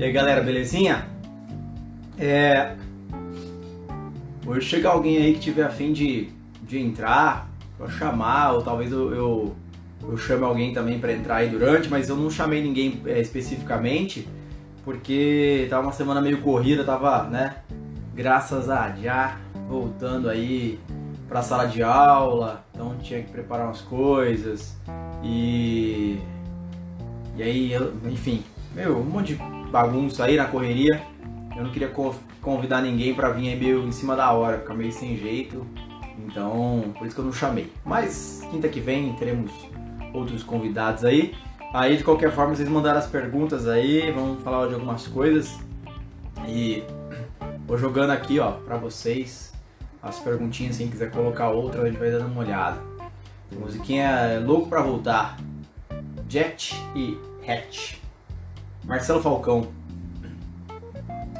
E aí galera, belezinha? É... Hoje chega alguém aí que tiver afim de, de entrar, pra chamar, ou talvez eu, eu, eu chame alguém também para entrar aí durante, mas eu não chamei ninguém é, especificamente, porque tava uma semana meio corrida, tava, né, graças a já voltando aí pra sala de aula, então tinha que preparar umas coisas e. E aí, enfim, meu, um monte de bagunça aí na correria. Eu não queria convidar ninguém para vir aí meio em cima da hora, ficar meio sem jeito. Então, por isso que eu não chamei. Mas quinta que vem teremos outros convidados aí. Aí de qualquer forma vocês mandaram as perguntas aí, vamos falar de algumas coisas. E vou jogando aqui, ó, para vocês as perguntinhas, quem quiser colocar outra, a gente vai dando uma olhada. A musiquinha é Louco para voltar. Jet e Hatch. Marcelo Falcão.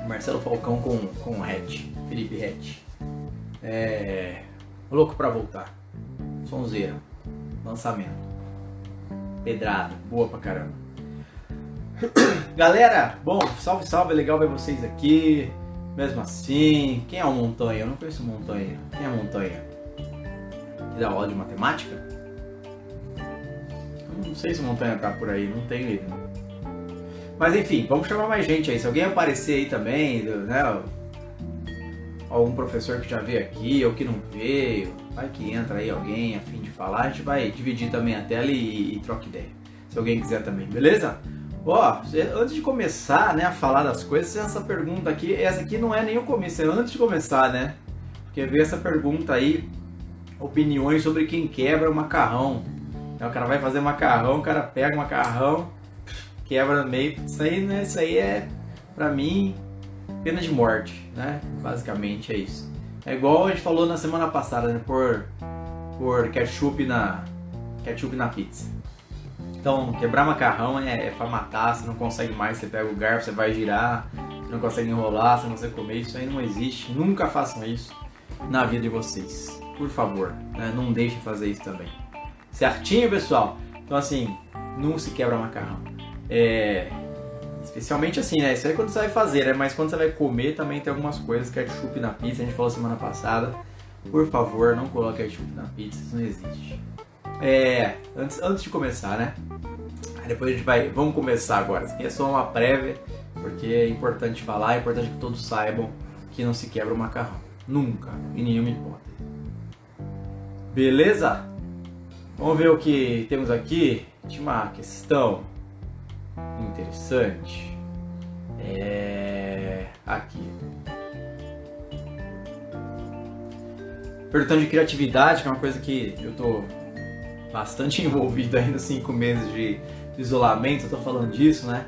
Marcelo Falcão com, com Hatch. Felipe Hatch. É. Louco pra voltar. Sonzeira. Lançamento. Pedrada. Boa pra caramba. Galera, bom, salve, salve, legal ver vocês aqui. Mesmo assim, quem é o Montanha? Eu não conheço Montanha. Quem é Montanha? Que dá aula de matemática? Eu não sei se Montanha tá por aí, não tenho ele. Mas enfim, vamos chamar mais gente aí. Se alguém aparecer aí também, né? Algum professor que já veio aqui ou que não veio, vai que entra aí alguém a fim de falar, a gente vai dividir também a tela e, e troca ideia. Se alguém quiser também, beleza? Ó, antes de começar, né, a falar das coisas, essa pergunta aqui, essa aqui não é nem o começo, é antes de começar, né? Porque ver essa pergunta aí, opiniões sobre quem quebra o macarrão. Então o cara vai fazer macarrão, o cara pega o macarrão, quebra no meio. Isso aí, né? Isso aí é, pra mim, pena de morte, né? Basicamente é isso. É igual a gente falou na semana passada, né? Por, por ketchup na, ketchup na pizza. Então, quebrar macarrão é, é pra matar, você não consegue mais, você pega o garfo, você vai girar, você não consegue enrolar, você não consegue comer, isso aí não existe. Nunca façam isso na vida de vocês. Por favor, né? não deixem fazer isso também. Certinho, pessoal? Então, assim, não se quebra macarrão. É, especialmente assim, né? Isso aí é quando você vai fazer, né? Mas quando você vai comer também tem algumas coisas, ketchup na pizza, a gente falou semana passada. Por favor, não coloque ketchup na pizza, isso não existe. É, antes, antes de começar, né? Aí depois a gente vai, vamos começar agora. Isso aqui é só uma prévia, porque é importante falar, é importante que todos saibam que não se quebra o macarrão. Nunca, em nenhuma hipótese. Beleza? Vamos ver o que temos aqui. Tinha uma questão interessante é aqui. Perguntando de criatividade, que é uma coisa que eu tô bastante envolvido aí nos cinco meses de isolamento, eu tô falando disso, né?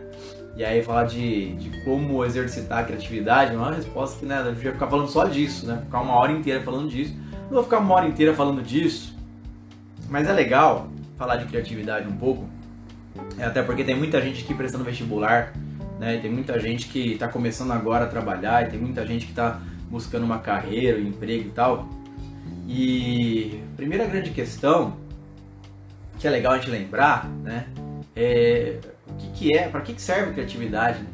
E aí falar de, de como exercitar a criatividade, não é uma resposta que né, eu devia ficar falando só disso, né? Ficar uma hora inteira falando disso. Não vou ficar uma hora inteira falando disso, mas é legal falar de criatividade um pouco, até porque tem muita gente aqui prestando vestibular, né? Tem muita gente que está começando agora a trabalhar, e tem muita gente que está buscando uma carreira, um emprego e tal. E primeira grande questão que é legal a gente lembrar, né? É o que, que é, para que, que serve criatividade? Né?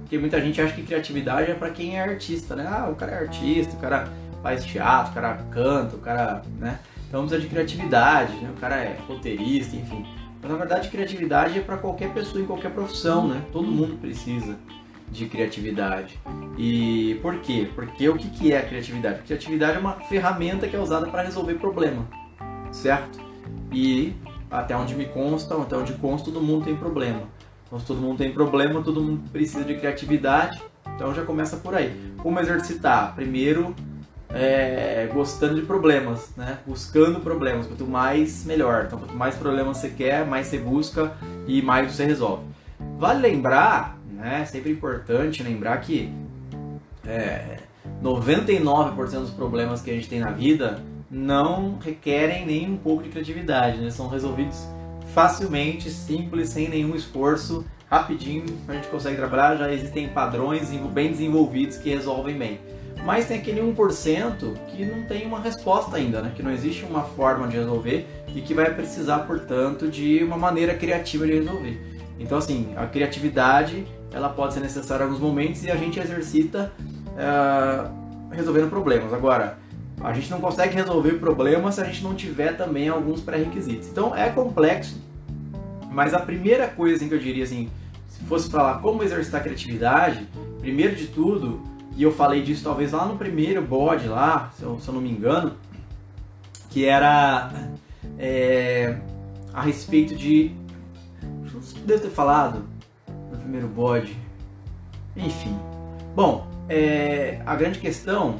Porque muita gente acha que criatividade é para quem é artista, né? Ah, o cara é artista, o cara faz teatro, o cara canta, o cara, né? Então precisa de criatividade, né? O cara é roteirista, enfim. Mas na verdade, criatividade é para qualquer pessoa em qualquer profissão, né? Todo mundo precisa de criatividade. E por quê? Porque o que é a criatividade? A criatividade é uma ferramenta que é usada para resolver problema, certo? E até onde me consta, até onde consta, todo mundo tem problema. Então, se todo mundo tem problema, todo mundo precisa de criatividade. Então já começa por aí. Como exercitar? Primeiro, é, gostando de problemas, né? Buscando problemas. Quanto mais, melhor. Então, quanto mais problemas você quer, mais você busca e mais você resolve. Vale lembrar, né? Sempre importante lembrar que é, 99% dos problemas que a gente tem na vida não requerem nem um pouco de criatividade, né? São resolvidos facilmente, simples, sem nenhum esforço, rapidinho a gente consegue trabalhar. Já existem padrões bem desenvolvidos que resolvem bem. Mas tem aquele 1% que não tem uma resposta ainda, né? que não existe uma forma de resolver e que vai precisar, portanto, de uma maneira criativa de resolver. Então, assim, a criatividade ela pode ser necessária em alguns momentos e a gente exercita uh, resolvendo problemas. Agora, a gente não consegue resolver problemas se a gente não tiver também alguns pré-requisitos. Então é complexo, mas a primeira coisa assim, que eu diria assim, se fosse falar como exercitar a criatividade, primeiro de tudo, e eu falei disso talvez lá no primeiro bode lá, se eu, se eu não me engano, que era é, a respeito de. Devo ter falado no primeiro bode. Enfim. Bom, é, a grande questão.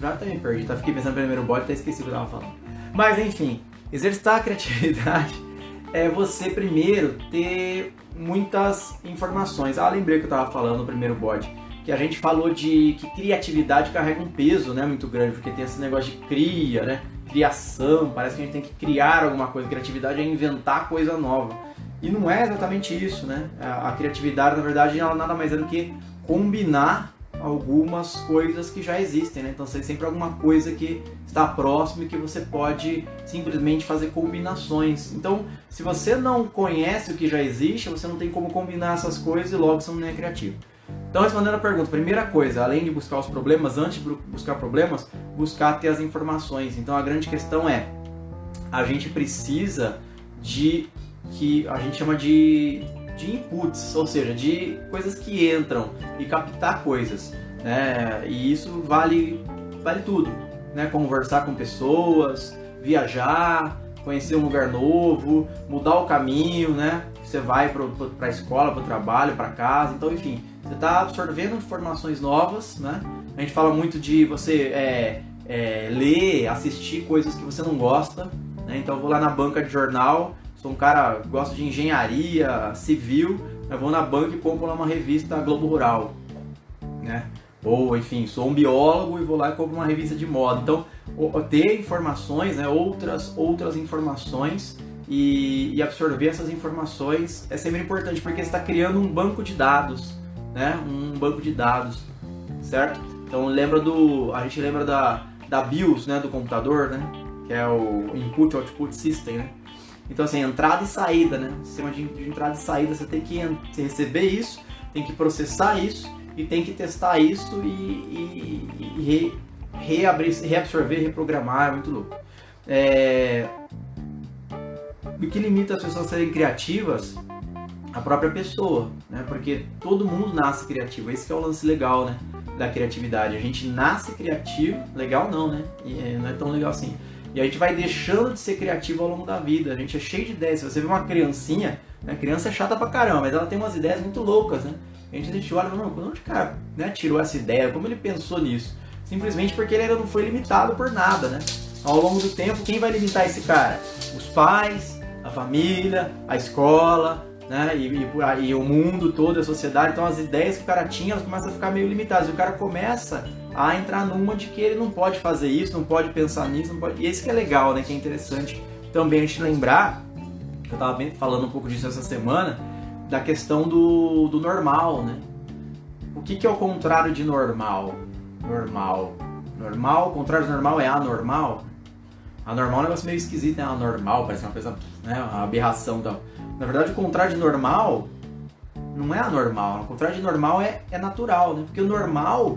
Já até me perdi, tá? Fiquei pensando no primeiro bode até esqueci o que eu tava falando. Mas enfim, exercitar a criatividade é você primeiro ter muitas informações. Ah, lembrei que eu estava falando no primeiro bode, que a gente falou de que criatividade carrega um peso, né, muito grande, porque tem esse negócio de cria, né, criação, parece que a gente tem que criar alguma coisa. Criatividade é inventar coisa nova. E não é exatamente isso, né? A criatividade, na verdade, ela nada mais é do que combinar algumas coisas que já existem, né? Então tem sempre alguma coisa que está próximo e que você pode simplesmente fazer combinações. Então, se você não conhece o que já existe, você não tem como combinar essas coisas e logo você não é criativo. Então, respondendo a pergunta, primeira coisa, além de buscar os problemas, antes de buscar problemas, buscar ter as informações. Então, a grande questão é, a gente precisa de que a gente chama de de inputs, ou seja, de coisas que entram e captar coisas, né? E isso vale vale tudo, né? Conversar com pessoas, viajar, conhecer um lugar novo, mudar o caminho, né? Você vai para a escola, para o trabalho, para casa, então enfim, você está absorvendo informações novas, né? A gente fala muito de você é, é, ler, assistir coisas que você não gosta, né? Então eu vou lá na banca de jornal Sou um cara que gosta de engenharia civil, eu vou na banca e compro lá uma revista Globo Rural, né? Ou, enfim, sou um biólogo e vou lá e compro uma revista de moda. Então, ter informações, né, outras, outras informações e absorver essas informações é sempre importante, porque você está criando um banco de dados, né? Um banco de dados, certo? Então, lembra do... A gente lembra da, da BIOS, né, do computador, né? Que é o Input Output System, né? Então, assim, entrada e saída, né? Sistema de, de entrada e saída, você tem que receber isso, tem que processar isso e tem que testar isso e, e, e re, reabrir, reabsorver, reprogramar, é muito louco. É... O que limita as pessoas a serem criativas? A própria pessoa, né? Porque todo mundo nasce criativo, esse é o lance legal, né? Da criatividade. A gente nasce criativo, legal não, né? E é, não é tão legal assim e a gente vai deixando de ser criativo ao longo da vida. A gente é cheio de ideias. Se você vê uma criancinha, né? criança é chata pra caramba, mas ela tem umas ideias muito loucas, né? A gente, a gente olha e fala, onde o cara né, tirou essa ideia? Como ele pensou nisso? Simplesmente porque ele ainda não foi limitado por nada, né? Ao longo do tempo, quem vai limitar esse cara? Os pais, a família, a escola, né? E, e, e, o mundo todo, a sociedade. Então as ideias que o cara tinha, elas começam a ficar meio limitadas. E o cara começa a entrar numa de que ele não pode fazer isso, não pode pensar nisso, não pode... E esse que é legal, né? Que é interessante também a gente lembrar, eu estava falando um pouco disso essa semana, da questão do, do normal, né? O que, que é o contrário de normal? Normal. Normal, o contrário de normal é anormal. Anormal é um negócio meio esquisito, né? Anormal, parece uma coisa, né? Uma aberração então. Na verdade, o contrário de normal não é anormal. O contrário de normal é, é natural, né? Porque o normal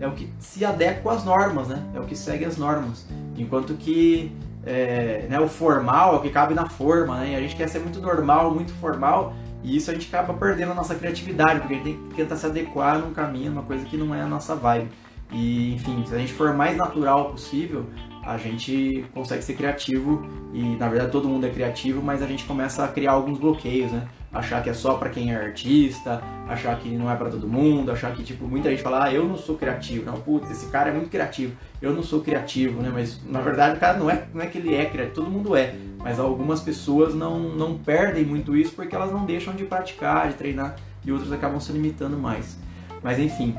é o que se adequa às normas, né? É o que segue as normas. Enquanto que é, né, o formal é o que cabe na forma, né? E a gente quer ser muito normal, muito formal, e isso a gente acaba perdendo a nossa criatividade, porque a gente tem que tentar se adequar num caminho, uma coisa que não é a nossa vibe. E, enfim, se a gente for mais natural possível, a gente consegue ser criativo e na verdade todo mundo é criativo, mas a gente começa a criar alguns bloqueios, né? Achar que é só para quem é artista, achar que não é para todo mundo, achar que tipo muita gente fala, ah, eu não sou criativo, não, putz, esse cara é muito criativo, eu não sou criativo, né? Mas na verdade o cara não é, não é que ele é criativo, todo mundo é, mas algumas pessoas não não perdem muito isso porque elas não deixam de praticar, de treinar e outras acabam se limitando mais. Mas enfim,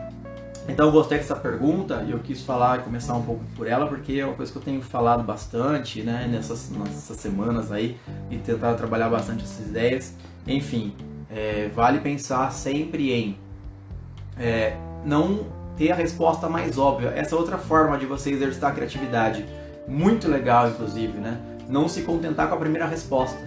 então eu gostei dessa pergunta e eu quis falar e começar um pouco por ela, porque é uma coisa que eu tenho falado bastante né, nessas, nessas semanas aí e tentado trabalhar bastante essas ideias. Enfim, é, vale pensar sempre em é, não ter a resposta mais óbvia. Essa é outra forma de você exercitar a criatividade. Muito legal, inclusive, né? Não se contentar com a primeira resposta.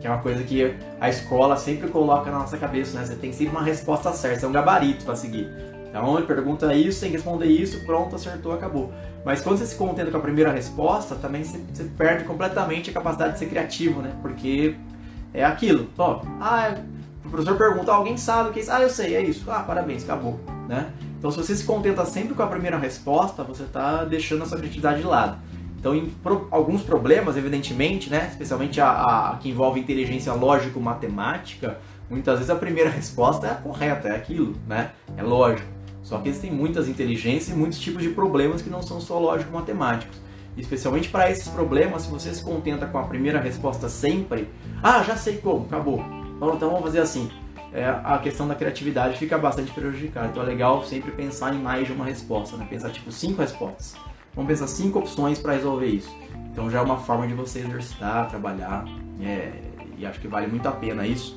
Que é uma coisa que a escola sempre coloca na nossa cabeça, né? Você tem sempre uma resposta certa, é um gabarito para seguir. Então ele pergunta isso, tem que responder isso, pronto, acertou, acabou. Mas quando você se contenta com a primeira resposta, também você, você perde completamente a capacidade de ser criativo, né? Porque é aquilo. Ó, ah, o professor pergunta, alguém sabe o que é isso? Ah, eu sei, é isso. Ah, parabéns, acabou, né? Então se você se contenta sempre com a primeira resposta, você está deixando a sua criatividade de lado. Então, em pro, alguns problemas, evidentemente, né, especialmente a, a que envolve inteligência lógico-matemática, muitas vezes a primeira resposta é a correta, é aquilo, né? É lógico. Só que eles têm muitas inteligências e muitos tipos de problemas que não são só lógico-matemáticos. Especialmente para esses problemas, se você se contenta com a primeira resposta sempre, ah, já sei como, acabou. Então vamos fazer assim. É, a questão da criatividade fica bastante prejudicada. Então é legal sempre pensar em mais de uma resposta, né? Pensar tipo cinco respostas. Vamos pensar cinco opções para resolver isso. Então já é uma forma de você exercitar, trabalhar, é, e acho que vale muito a pena isso,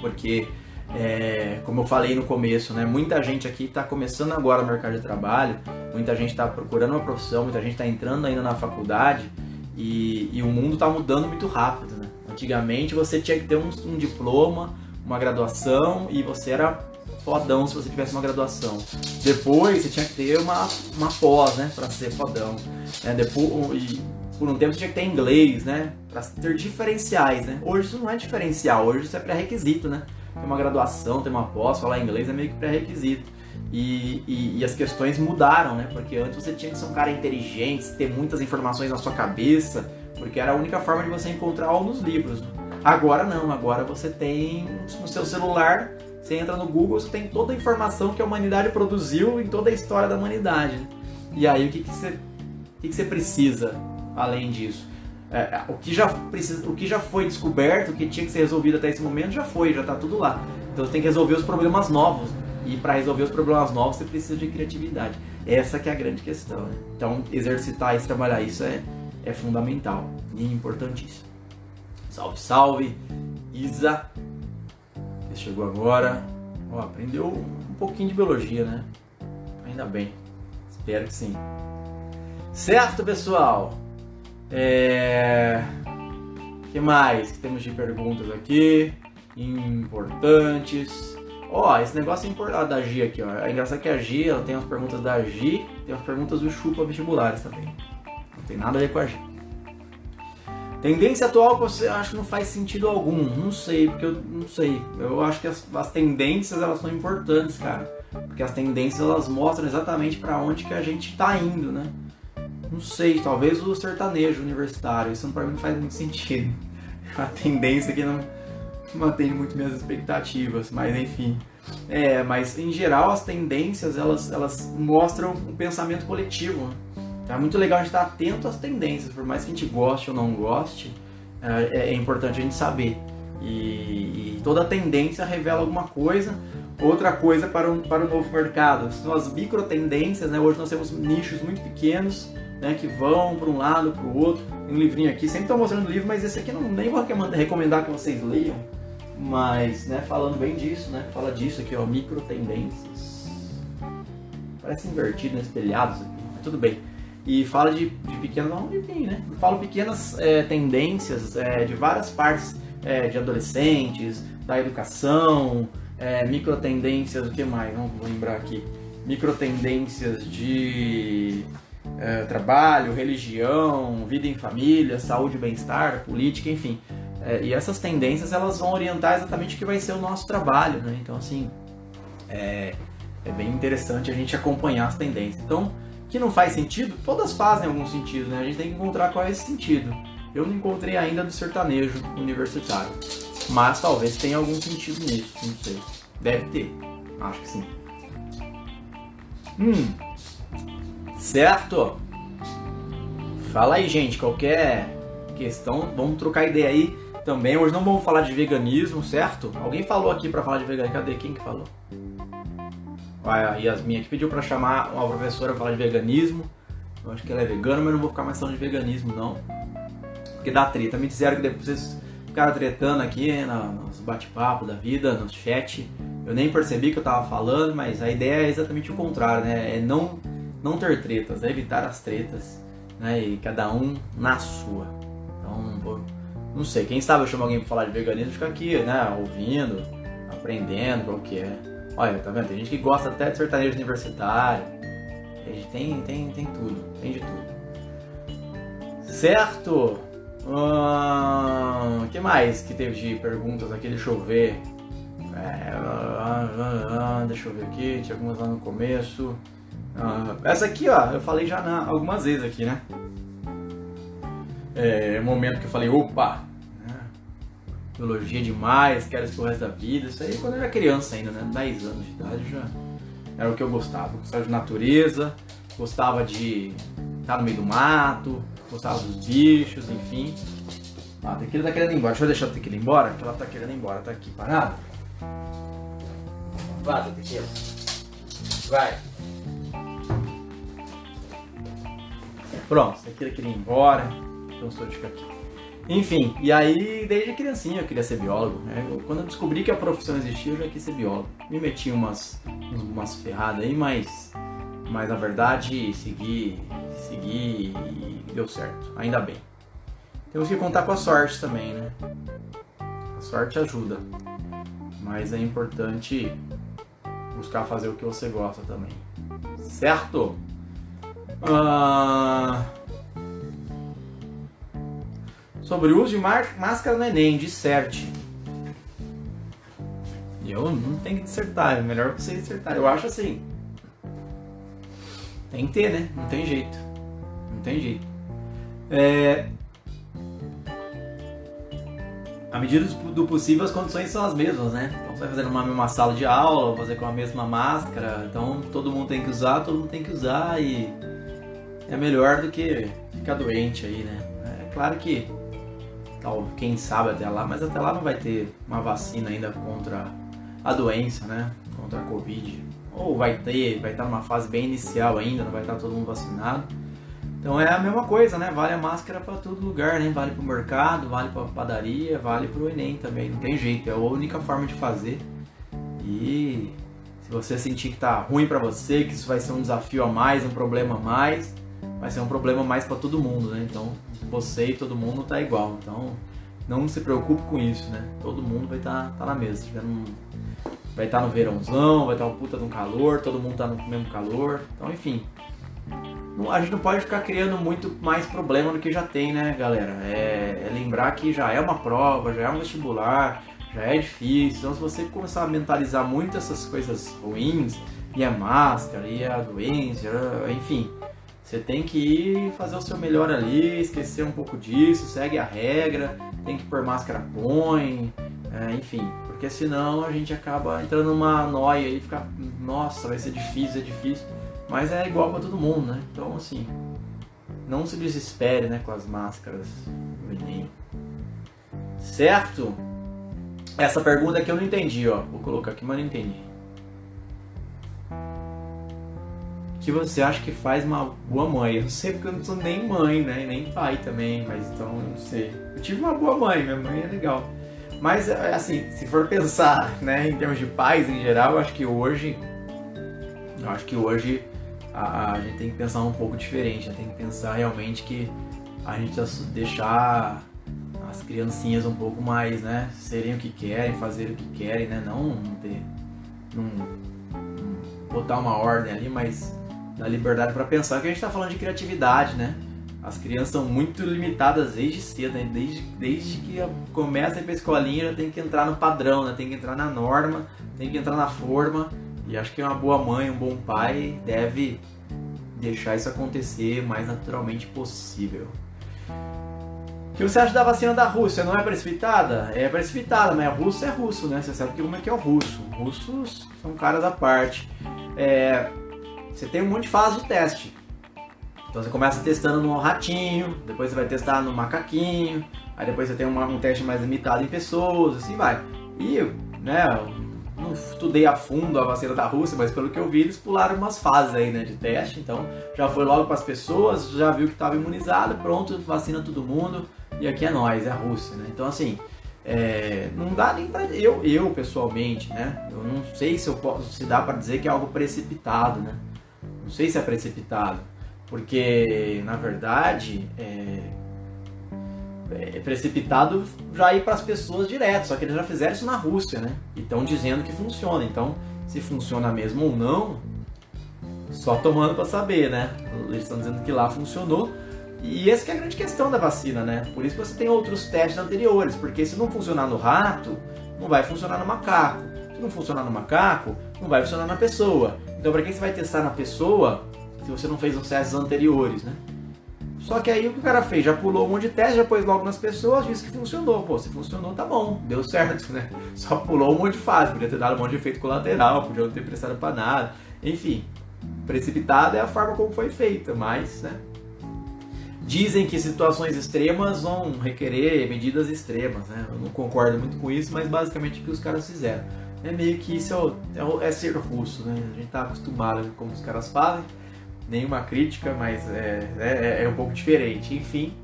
porque é, como eu falei no começo, né, muita gente aqui está começando agora no mercado de trabalho, muita gente está procurando uma profissão, muita gente está entrando ainda na faculdade e, e o mundo está mudando muito rápido. Né? Antigamente você tinha que ter um, um diploma, uma graduação e você era fodão se você tivesse uma graduação. Depois você tinha que ter uma, uma pós, né, para ser fodão. É, depois, e por um tempo você tinha que ter inglês, né, para ter diferenciais, né. Hoje isso não é diferencial, hoje isso é pré-requisito, né. Ter uma graduação, ter uma pós, falar inglês é meio que pré-requisito. E, e, e, as questões mudaram, né? Porque antes você tinha que ser um cara inteligente, ter muitas informações na sua cabeça, porque era a única forma de você encontrar algo nos livros. Agora não, agora você tem no seu celular você entra no Google, você tem toda a informação que a humanidade produziu em toda a história da humanidade. E aí o que, que, você, o que, que você precisa além disso? É, é, o, que já precisa, o que já foi descoberto, o que tinha que ser resolvido até esse momento, já foi, já está tudo lá. Então você tem que resolver os problemas novos. E para resolver os problemas novos você precisa de criatividade. Essa que é a grande questão. Né? Então exercitar isso, trabalhar isso é, é fundamental e importantíssimo. Salve, salve! Isa chegou agora. Ó, aprendeu um pouquinho de biologia, né? Ainda bem. Espero que sim. Certo, pessoal? É... que mais que temos de perguntas aqui? Importantes. Ó, esse negócio é importante da Gi aqui, ó. É engraçado que a Gi, ela tem as perguntas da Gi, tem as perguntas do Chupa vestibulares também. Não tem nada a ver com a Gi. Tendência atual que você acha que não faz sentido algum. Não sei, porque eu não sei. Eu acho que as, as tendências elas são importantes, cara. Porque as tendências elas mostram exatamente para onde que a gente está indo, né? Não sei, talvez o sertanejo universitário. Isso para mim não faz muito sentido. A tendência que não mantém muito minhas expectativas, mas enfim. É, mas em geral as tendências elas, elas mostram um pensamento coletivo. Né? Então é muito legal a gente estar atento às tendências, por mais que a gente goste ou não goste, é, é importante a gente saber. E, e, toda tendência revela alguma coisa. Outra coisa para o, para o novo mercado são as micro tendências. Né? Hoje nós temos nichos muito pequenos né, que vão para um lado, para o outro. Tem um livrinho aqui, sempre estou mostrando livro, mas esse aqui não nem vou recomendar que vocês leiam. Mas, né, falando bem disso, né, fala disso aqui, ó, micro tendências. Parece invertido, né, espelhados mas tudo bem e fala de, de pequenas, não, enfim, né? Fala pequenas é, tendências é, de várias partes é, de adolescentes, da educação, é, micro tendências, o que mais? Não vou lembrar aqui. Micro tendências de é, trabalho, religião, vida em família, saúde, bem-estar, política, enfim. É, e essas tendências elas vão orientar exatamente o que vai ser o nosso trabalho, né? Então assim é, é bem interessante a gente acompanhar as tendências. Então que não faz sentido, todas fazem algum sentido, né? A gente tem que encontrar qual é esse sentido. Eu não encontrei ainda do sertanejo universitário, mas talvez tenha algum sentido nisso, não sei. Deve ter, acho que sim. Hum, certo? Fala aí, gente, qualquer questão, vamos trocar ideia aí também. Hoje não vamos falar de veganismo, certo? Alguém falou aqui para falar de veganismo, cadê? Quem que falou? a Yasmin aqui pediu para chamar uma professora para falar de veganismo. Eu acho que ela é vegana, mas não vou ficar mais falando de veganismo não. Porque dá treta. Me disseram que depois vocês ficaram tretando aqui né, nos bate-papo da vida, no chat. Eu nem percebi que eu tava falando, mas a ideia é exatamente o contrário, né? É não, não ter tretas, é evitar as tretas, né? E cada um na sua. Então Não sei, quem sabe eu chamo alguém pra falar de veganismo, fica aqui, né, ouvindo, aprendendo qual que é. Olha, tá vendo? Tem gente que gosta até de sertanejo universitário. Tem, tem, tem tudo, tem de tudo. Certo? O que mais que teve de perguntas aqui? Deixa eu ver. É, deixa eu ver aqui, tinha algumas lá no começo. Uh, essa aqui, ó, eu falei já na, algumas vezes aqui, né? É, momento que eu falei, opa, né? biologia demais, quero isso pro resto da vida. Isso aí quando eu era criança ainda, né? 10 anos de idade já era o que eu gostava. Gostava de natureza, gostava de estar no meio do mato, gostava dos bichos, enfim. Ah, a tequila tá querendo ir embora. Deixa eu deixar a tequila embora, que ela tá querendo ir embora. Tá aqui parada. Vai, tequila. Vai. Pronto, tequila queria ir embora. Então sou de ficar aqui. Enfim, e aí desde criancinha eu queria ser biólogo. Né? quando eu descobri que a profissão existia, eu já quis ser biólogo. Me meti umas, umas ferradas aí, mas, mas na verdade segui, segui e deu certo. Ainda bem. Temos que contar com a sorte também, né? A sorte ajuda. Mas é importante buscar fazer o que você gosta também. Certo? Ah, sobre o uso de máscara no Enem, disserte. Eu não tenho que dissertar, é melhor você dissertar. Eu acho assim. Tem que ter, né? Não tem jeito. Não tem jeito. É, à medida do possível, as condições são as mesmas, né? Então você vai fazer numa mesma sala de aula, fazer com a mesma máscara, então todo mundo tem que usar, todo mundo tem que usar e é melhor do que ficar doente aí, né? É claro que tal, quem sabe até lá, mas até lá não vai ter uma vacina ainda contra a doença, né? Contra a Covid. Ou vai ter, vai estar numa fase bem inicial ainda, não vai estar todo mundo vacinado. Então é a mesma coisa, né? Vale a máscara para todo lugar, né? Vale para o mercado, vale para padaria, vale para o Enem também. Não tem jeito, é a única forma de fazer. E se você sentir que tá ruim para você, que isso vai ser um desafio a mais, um problema a mais, vai ser um problema mais para todo mundo, né? Então você e todo mundo tá igual. Então não se preocupe com isso, né? Todo mundo vai estar tá, tá na mesa. Vai estar tá no verãozão, vai estar tá um puta um calor, todo mundo tá no mesmo calor. Então, enfim, a gente não pode ficar criando muito mais problema do que já tem, né, galera? É, é, lembrar que já é uma prova, já é um vestibular, já é difícil. Então, se você começar a mentalizar muito essas coisas ruins, e a máscara, e a doença, enfim, você tem que ir fazer o seu melhor ali, esquecer um pouco disso, segue a regra, tem que pôr máscara, põe, é, enfim, porque senão a gente acaba entrando numa noia e fica, nossa, vai ser difícil, é difícil. Mas é igual para todo mundo, né? Então, assim, não se desespere, né, com as máscaras do Enem. Certo? Essa pergunta aqui eu não entendi, ó. Vou colocar aqui, mas não entendi. Que você acha que faz uma boa mãe? Eu não sei porque eu não sou nem mãe, né? Nem pai também, mas então eu não sei. Eu tive uma boa mãe, minha mãe é legal. Mas, assim, se for pensar, né, em termos de pais em geral, eu acho que hoje. Eu acho que hoje a, a gente tem que pensar um pouco diferente, né? tem que pensar realmente que a gente deixar as criancinhas um pouco mais, né, serem o que querem, fazer o que querem, né, não ter, não, não botar uma ordem ali, mas dar liberdade para pensar que a gente está falando de criatividade, né? As crianças são muito limitadas desde cedo, né? desde, desde que começa a ir pra escolinha já tem que entrar no padrão, né? tem que entrar na norma, tem que entrar na forma e acho que uma boa mãe, um bom pai deve deixar isso acontecer o mais naturalmente possível. O que você acha da vacina da Rússia? Não é precipitada? É precipitada, mas russo é russo, né? Você sabe como é que é o russo. Russos são caras à parte. É, você tem um monte de fase de teste. Então você começa testando no ratinho, depois você vai testar no macaquinho, aí depois você tem uma, um teste mais limitado em pessoas, assim vai. E, né, não estudei a fundo a vacina da Rússia, mas pelo que eu vi, eles pularam umas fases aí, né, de teste. Então, já foi logo para as pessoas, já viu que estava imunizado, pronto, vacina todo mundo. E aqui é nós, é a Rússia, né? Então, assim, é, não dá nem para eu, eu pessoalmente, né? Eu não sei se eu posso, se dá para dizer que é algo precipitado, né? Não sei se é precipitado, porque na verdade é, é, precipitado já ir para as pessoas direto, só que eles já fizeram isso na Rússia, né? E estão dizendo que funciona. Então, se funciona mesmo ou não, só tomando para saber, né? Eles estão dizendo que lá funcionou. E essa é a grande questão da vacina, né? Por isso você tem outros testes anteriores, porque se não funcionar no rato, não vai funcionar no macaco. Se não funcionar no macaco, não vai funcionar na pessoa. Então, para que você vai testar na pessoa se você não fez os testes anteriores, né? Só que aí o que o cara fez? Já pulou um monte de teste, já pôs logo nas pessoas, disse que funcionou. Pô, se funcionou, tá bom, deu certo, né? Só pulou um monte de fase, podia ter dado um monte de efeito colateral, podia não ter prestado pra nada. Enfim, precipitada é a forma como foi feita, mas, né? Dizem que situações extremas vão requerer medidas extremas, né? Eu não concordo muito com isso, mas basicamente é o que os caras fizeram. É meio que isso é, o, é, o, é ser russo, né? A gente tá acostumado com como os caras fazem nenhuma crítica, mas é, é, é, um pouco diferente. Enfim,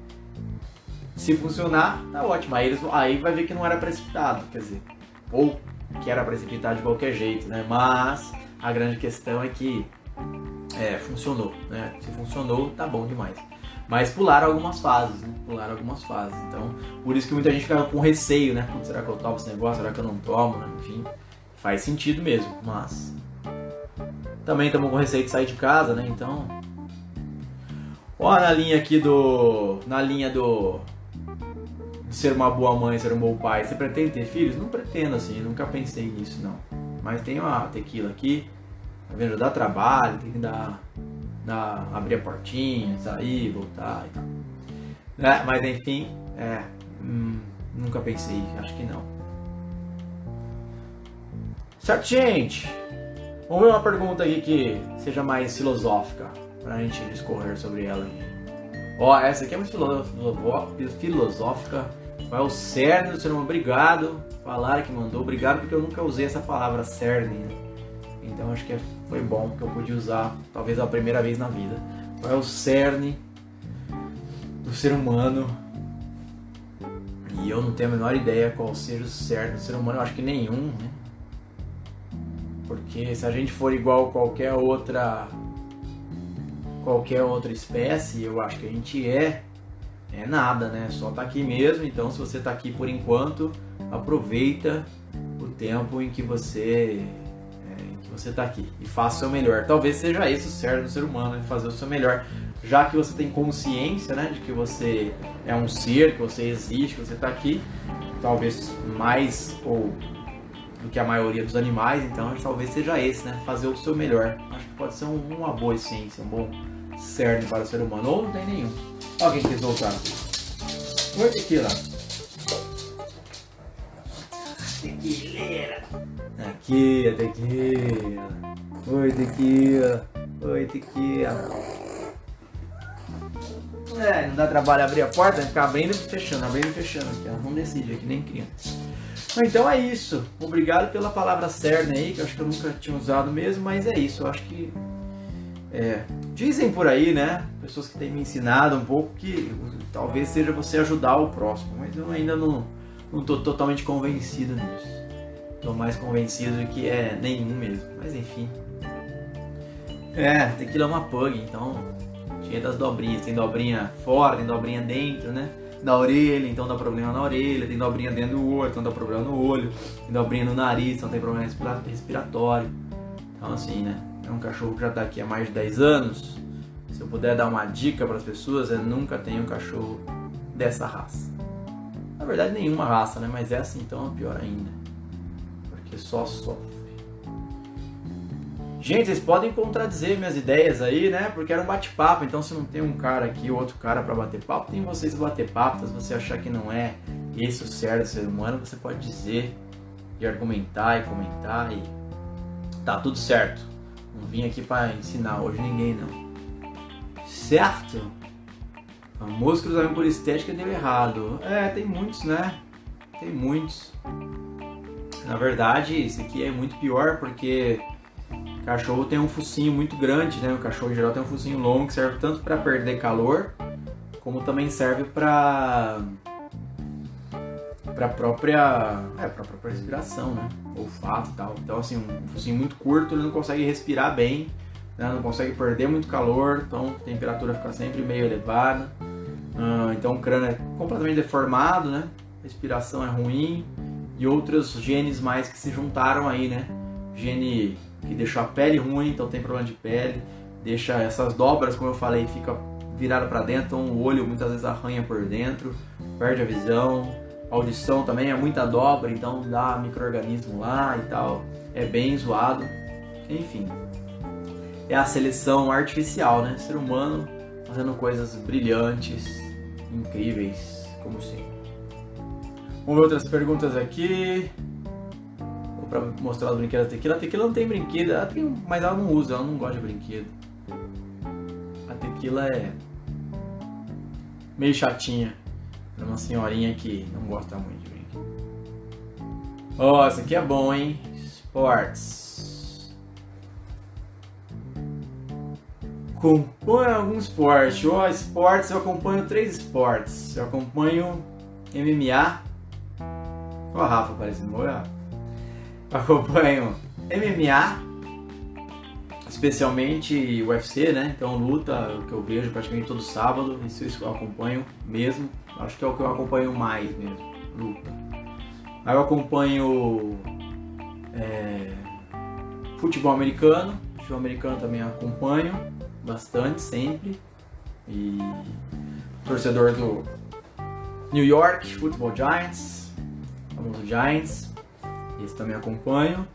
se funcionar, tá ótimo. Aí, eles, aí vai ver que não era precipitado, quer dizer, ou que era precipitado de qualquer jeito, né? Mas a grande questão é que é, funcionou, né? Se funcionou, tá bom demais. Mas pularam algumas fases, né? Pularam algumas fases. Então, por isso que muita gente fica com receio, né? Será que eu tomo esse negócio? Será que eu não tomo? Enfim, faz sentido mesmo, mas também estamos com receio de sair de casa, né? Então. Ó, na linha aqui do. Na linha do. De ser uma boa mãe, ser um bom pai. Você pretende ter filhos? Não pretendo assim, nunca pensei nisso não. Mas tem uma tequila aqui. Tá vendo? Dá trabalho, tem que dar. dar abrir a portinha, sair, voltar e tal. É, mas enfim, é. Hum, nunca pensei, acho que não. Certo, gente? Vamos ver uma pergunta aqui que seja mais filosófica, pra gente discorrer sobre ela. Ó, essa aqui é muito filosófica. Qual é o cerne do ser humano? Obrigado, falar que mandou. Obrigado porque eu nunca usei essa palavra cerne. Né? Então acho que é, foi bom que eu pude usar, talvez a primeira vez na vida. Qual é o cerne do ser humano? E eu não tenho a menor ideia qual seja o cerne do ser humano. Eu acho que nenhum, né? Porque se a gente for igual qualquer outra qualquer outra espécie, eu acho que a gente é é nada, né? Só tá aqui mesmo. Então, se você tá aqui por enquanto, aproveita o tempo em que você é, em que você tá aqui e faça o seu melhor. Talvez seja esse o certo do ser humano, né? fazer o seu melhor, já que você tem consciência, né, de que você é um ser, que você existe, que você tá aqui, talvez mais ou do que a maioria dos animais, então talvez seja esse, né? Fazer o seu melhor. Acho que pode ser um, uma boa essência, um bom cerne para o ser humano. Ou não tem nenhum. Alguém quis voltar. Oi, tequila. Tequileira. Aqui, tequila. Oi, tequila. Oi, tequila. É, não dá trabalho abrir a porta, ficar abrindo e fechando, abrindo e fechando aqui, ó. Não decide aqui, nem criança. Então é isso. Obrigado pela palavra cerne aí, que eu acho que eu nunca tinha usado mesmo, mas é isso. Eu acho que. É, dizem por aí, né? Pessoas que têm me ensinado um pouco que talvez seja você ajudar o próximo, mas eu ainda não, tô totalmente convencido nisso. Tô mais convencido de que é nenhum mesmo, mas enfim. É, tequila é uma pug, então cheia das dobrinhas. Tem dobrinha fora, tem dobrinha dentro, né? Na orelha, então dá problema na orelha, tem dobrinha dentro do olho, então dá problema no olho, tem dobrinha no nariz, então tem problema respiratório. Então assim, né? É um cachorro que já está aqui há mais de 10 anos. Se eu puder dar uma dica para as pessoas, é nunca tenha um cachorro dessa raça. Na verdade nenhuma raça, né? Mas essa então é pior ainda. Porque só sofre. Gente, vocês podem contradizer minhas ideias aí, né? Porque era um bate-papo, então se não tem um cara aqui ou outro cara para bater papo, tem vocês bater papo. Se você achar que não é esse o certo do ser humano, você pode dizer e argumentar e comentar e tá tudo certo. Não vim aqui para ensinar hoje ninguém não. Certo? A música cruzamento por estética deu errado. É, tem muitos, né? Tem muitos. Na verdade, esse aqui é muito pior porque cachorro tem um focinho muito grande, né? O cachorro em geral tem um focinho longo que serve tanto para perder calor, como também serve para para própria, é, para própria respiração, né? Olfato e tal. Então assim, um focinho muito curto, ele não consegue respirar bem, né? não consegue perder muito calor, então a temperatura fica sempre meio elevada. Uh, então o crânio é completamente deformado, né? Respiração é ruim e outros genes mais que se juntaram aí, né? Gene que deixou a pele ruim, então tem problema de pele, deixa essas dobras, como eu falei, fica virada para dentro, então o olho muitas vezes arranha por dentro, perde a visão, audição também é muita dobra, então dá microorganismo lá e tal, é bem zoado, enfim. É a seleção artificial, né? Ser humano fazendo coisas brilhantes, incríveis, como sempre. Vamos ver outras perguntas aqui. Pra mostrar os brinquedos da tequila. A tequila não tem brinquedo, ela tem, mas ela não usa, ela não gosta de brinquedo. A tequila é meio chatinha. É uma senhorinha que não gosta muito de brinquedo. Ó, oh, esse aqui é bom, hein? Sports. Acompanha algum esporte. Ó, oh, esportes, eu acompanho três esportes. Eu acompanho MMA. Ó, oh, Rafa parecendo oi, Rafa. Acompanho MMA, especialmente UFC, né? Então luta, que eu vejo praticamente todo sábado, isso eu acompanho mesmo. Acho que é o que eu acompanho mais mesmo, luta. Aí eu acompanho é, futebol americano, futebol americano também acompanho bastante sempre. E torcedor do New York Football Giants, famoso Giants, esse também acompanho.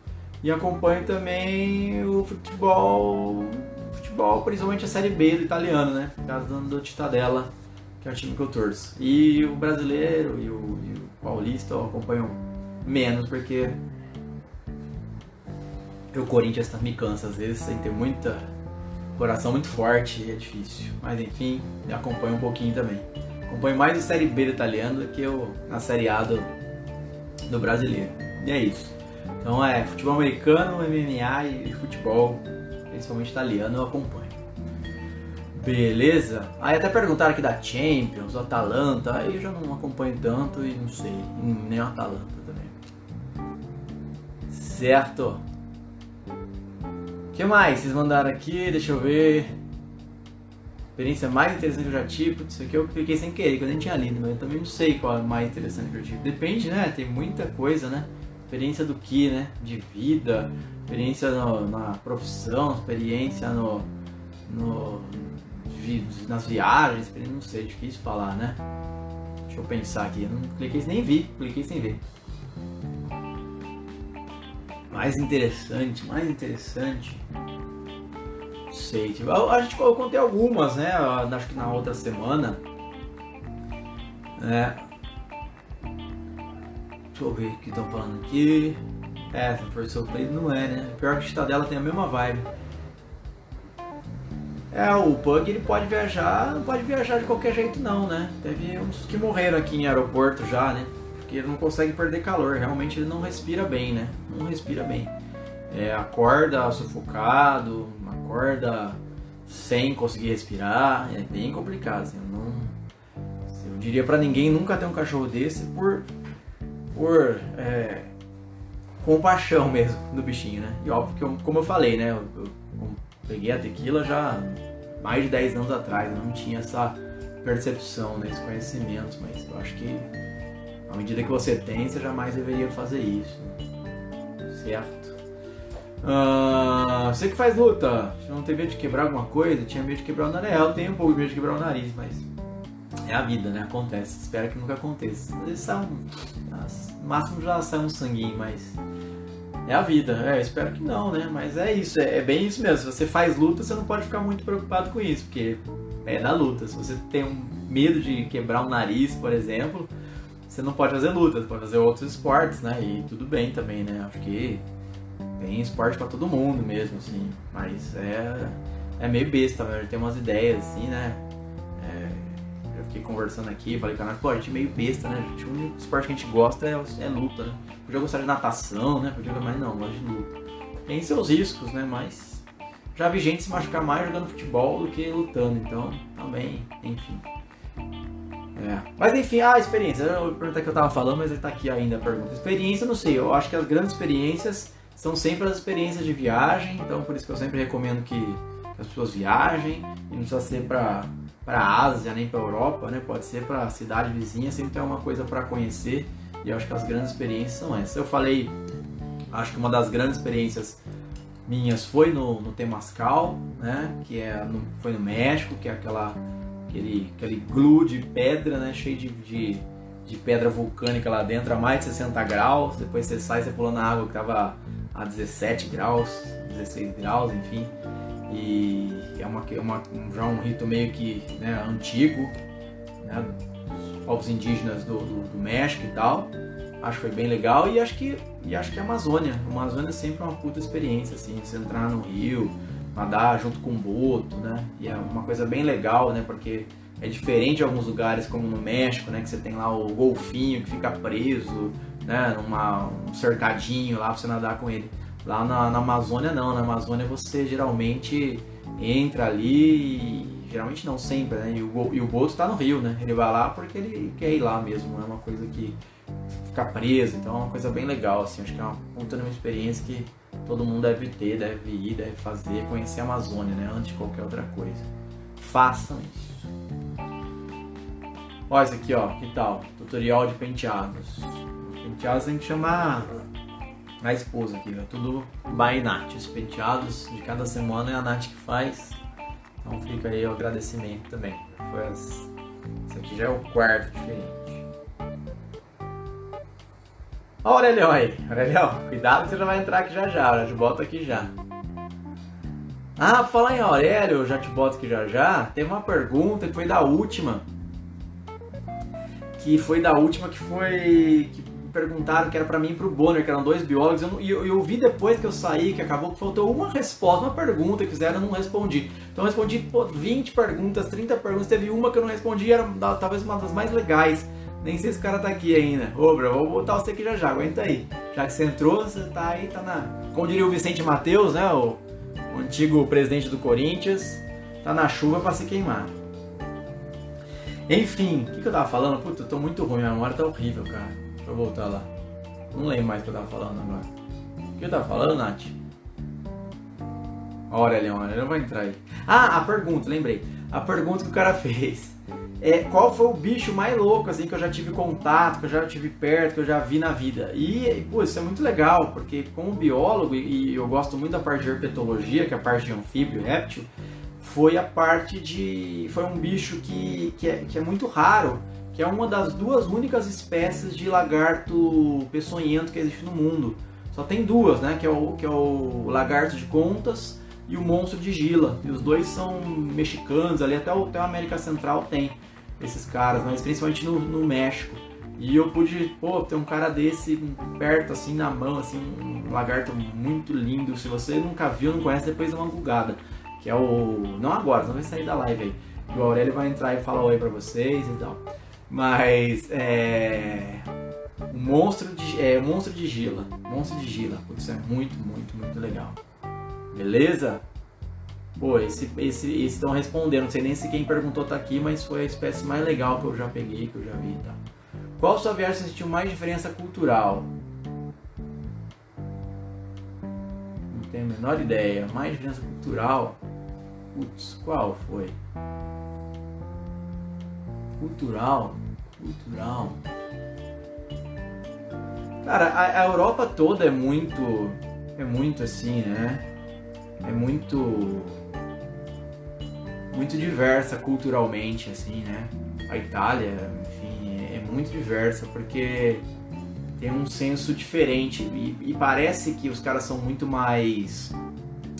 E acompanho também o futebol, futebol, principalmente a Série B do italiano, né? Causa do Titadella, que é o time que eu torço. E o brasileiro e o, e o paulista eu acompanho menos, porque o Corinthians tá, me cansa às vezes, sem ter muita coração muito forte e é difícil. Mas enfim, acompanho um pouquinho também. Acompanho mais a Série B do italiano do que o, a Série A do, do brasileiro. E é isso. Então é futebol americano, MMA e futebol, principalmente italiano, eu acompanho. Beleza? Aí até perguntaram aqui da Champions, Atalanta, aí eu já não acompanho tanto e não sei, nem o Atalanta também. Certo? O que mais vocês mandaram aqui? Deixa eu ver. Experiência mais interessante que eu já tive. Isso aqui eu cliquei sem querer, que eu nem tinha lido, mas eu também não sei qual é a mais interessante que eu tive. Depende, né? Tem muita coisa, né? Experiência do que, né? De vida, experiência no, na profissão, experiência no, no, nas viagens, não sei, difícil falar, né? Deixa eu pensar aqui, não cliquei nem vi, cliquei sem ver. Mais interessante, mais interessante. Não sei, tipo, a gente eu contei algumas, né? Acho que na outra semana. É, Deixa eu ver o que estão falando aqui. É, se for seu play não é, né? Pior que a Estadela tem a mesma vibe. É, o Pug ele pode viajar, não pode viajar de qualquer jeito não, né? Teve uns que morreram aqui em aeroporto já, né? Porque ele não consegue perder calor, realmente ele não respira bem, né? Não respira bem. É, acorda sufocado, acorda sem conseguir respirar, é bem complicado, assim, eu não... Eu diria para ninguém nunca ter um cachorro desse por por é, compaixão mesmo do bichinho, né? E óbvio que, eu, como eu falei, né? Eu, eu, peguei a tequila já mais de 10 anos atrás, eu não tinha essa percepção, né? Esse conhecimento, mas eu acho que à medida que você tem, você jamais deveria fazer isso, né? certo? Uh, você que faz luta, você não tem medo de quebrar alguma coisa? Tinha medo de quebrar o nariz? Eu tenho um pouco de medo de quebrar o nariz, mas é a vida, né? Acontece. Espero que nunca aconteça. Às vezes sai um. No máximo já sai um sanguinho, mas. É a vida. É, espero que não, né? Mas é isso. É, é, bem isso mesmo. Se você faz luta, você não pode ficar muito preocupado com isso, porque é da luta. Se você tem um medo de quebrar o um nariz, por exemplo, você não pode fazer luta. Você pode fazer outros esportes, né? E tudo bem também, né? Acho que tem esporte para todo mundo mesmo, assim. Mas é, é meio besta, né? Tem umas ideias, assim, né? Fiquei conversando aqui, falei com a pô, a gente é meio besta, né? Gente, o único esporte que a gente gosta é, é luta, né? Podia gostar de natação, né? Podia, mas não, gosta de luta. Tem seus riscos, né? Mas já vi gente se machucar mais jogando futebol do que lutando, então também, enfim. É. Mas enfim, a experiência. Eu perguntar que eu tava falando, mas tá aqui ainda a pergunta. Experiência, não sei. Eu acho que as grandes experiências são sempre as experiências de viagem. Então, por isso que eu sempre recomendo que as pessoas viajem. E não precisa ser pra para a Ásia nem para a Europa, né? Pode ser para a cidade vizinha, sempre tem uma coisa para conhecer. E eu acho que as grandes experiências são essas. Eu falei, acho que uma das grandes experiências minhas foi no, no Temascal, né? Que é no, foi no México, que é aquela aquele aquele glue de pedra, né? Cheio de, de, de pedra vulcânica lá dentro a mais de 60 graus. Depois você sai, você pulou na água que tava a 17 graus, 16 graus, enfim. E é uma, é uma, já um rito meio que né, antigo, né, dos povos indígenas do, do, do, México e tal. Acho que foi bem legal e acho que, e acho que a Amazônia. A Amazônia é sempre uma puta experiência, assim, você entrar no rio, nadar junto com o boto, né? E é uma coisa bem legal, né? Porque é diferente de alguns lugares como no México, né? Que você tem lá o golfinho que fica preso, né? Numa, um cercadinho lá pra você nadar com ele. Lá na, na, Amazônia não, na Amazônia você geralmente entra ali e geralmente não sempre, né? E o, e o Boto tá no Rio, né? Ele vai lá porque ele quer ir lá mesmo, é uma coisa que fica preso, então é uma coisa bem legal, assim, acho que é uma puta uma experiência que todo mundo deve ter, deve ir, deve fazer, conhecer a Amazônia, né? Antes de qualquer outra coisa. Façam isso. Olha isso aqui, ó, que tal? Tutorial de penteados. penteados tem que chamar a esposa aqui, tudo by Nath. Os penteados de cada semana é a Nath que faz. Então fica aí o agradecimento também. Foi as... Esse aqui já é o quarto diferente. Ó o Aurelião aí. Aurelião, cuidado que você já vai entrar aqui já já. Já te boto aqui já. Ah, falar em Aurélio, já te boto aqui já já. Teve uma pergunta que foi da última. Que foi da última que foi. Que perguntaram que era para mim e pro Bonner, que eram dois biólogos, eu, eu, eu, vi depois que eu saí, que acabou que faltou uma resposta, uma pergunta que fizeram, eu não respondi. Então eu respondi pô, 20 perguntas, 30 perguntas, teve uma que eu não respondi, era talvez uma das mais legais. Nem sei se o cara tá aqui ainda. Ô, bro, vou botar você aqui já já, aguenta aí. Já que você entrou, você tá aí, tá na. Como diria o Vicente Matheus, né? O, o antigo presidente do Corinthians, tá na chuva para se queimar. Enfim, o que, que, eu tava falando? Puta, eu tô muito ruim, minha memória tá horrível, cara. Deixa eu voltar lá. Não lembro mais o que eu tava falando agora. O que eu tava falando, Nath? Olha, Leon, ele não vai entrar aí. Ah, a pergunta, lembrei. A pergunta que o cara fez. É, qual foi o bicho mais louco assim que eu já tive contato, que eu já tive perto, que eu já vi na vida? E, pô, isso é muito legal, porque como biólogo, e eu gosto muito da parte de herpetologia, que é a parte de anfíbio, réptil, foi a parte de. Foi um bicho que, que, é, que é muito raro que é uma das duas únicas espécies de lagarto peçonhento que existe no mundo. Só tem duas, né? Que é o, que é o lagarto de contas e o monstro de Gila. E os dois são mexicanos, ali até, o, até a América Central tem esses caras, mas principalmente no, no México. E eu pude, pô, ter um cara desse perto, assim, na mão, assim, um lagarto muito lindo. Se você nunca viu, não conhece, depois dá uma bugada. Que é o. Não agora, não vai sair da live aí. E o Aurélio vai entrar e falar oi pra vocês e tal. Mas é. Monstro de, é, Monstro de Gila. Monstro de Gila. Putz, é muito, muito, muito legal. Beleza? Pô, esse esse estão respondendo. Não sei nem se quem perguntou tá aqui, mas foi a espécie mais legal que eu já peguei, que eu já vi tá? Qual sua viagem você sentiu mais diferença cultural? Não tenho a menor ideia. Mais diferença cultural? Putz, qual foi? Cultural? Cultural. Cara, a, a, Europa toda é muito. É muito assim, né? É muito. Muito diversa culturalmente, assim, né? A Itália, enfim, é, é muito diversa porque tem um senso diferente e, e, parece que os caras são muito mais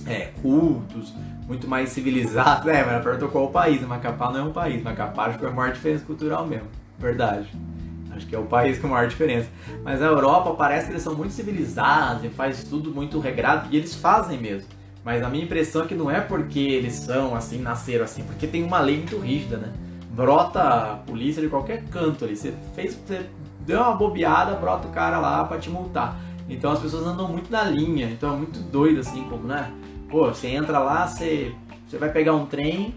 é, cultos, muito mais civilizados. É, mas perguntou qual o país, Macapá não é um país, Macapá acho que foi a maior diferença cultural mesmo. Verdade. Acho que é o país com maior diferença. Mas a Europa parece que eles são muito civilizados e faz tudo muito regrado e eles fazem mesmo. Mas a minha impressão é que não é porque eles são assim, nasceram assim, porque tem uma lei muito rígida, né? Brota a polícia de qualquer canto ali. Você fez, você deu uma bobeada, brota o cara lá para te multar. Então as pessoas andam muito na linha, então é muito doido assim, como, né? Pô, você entra lá, você, você vai pegar um trem,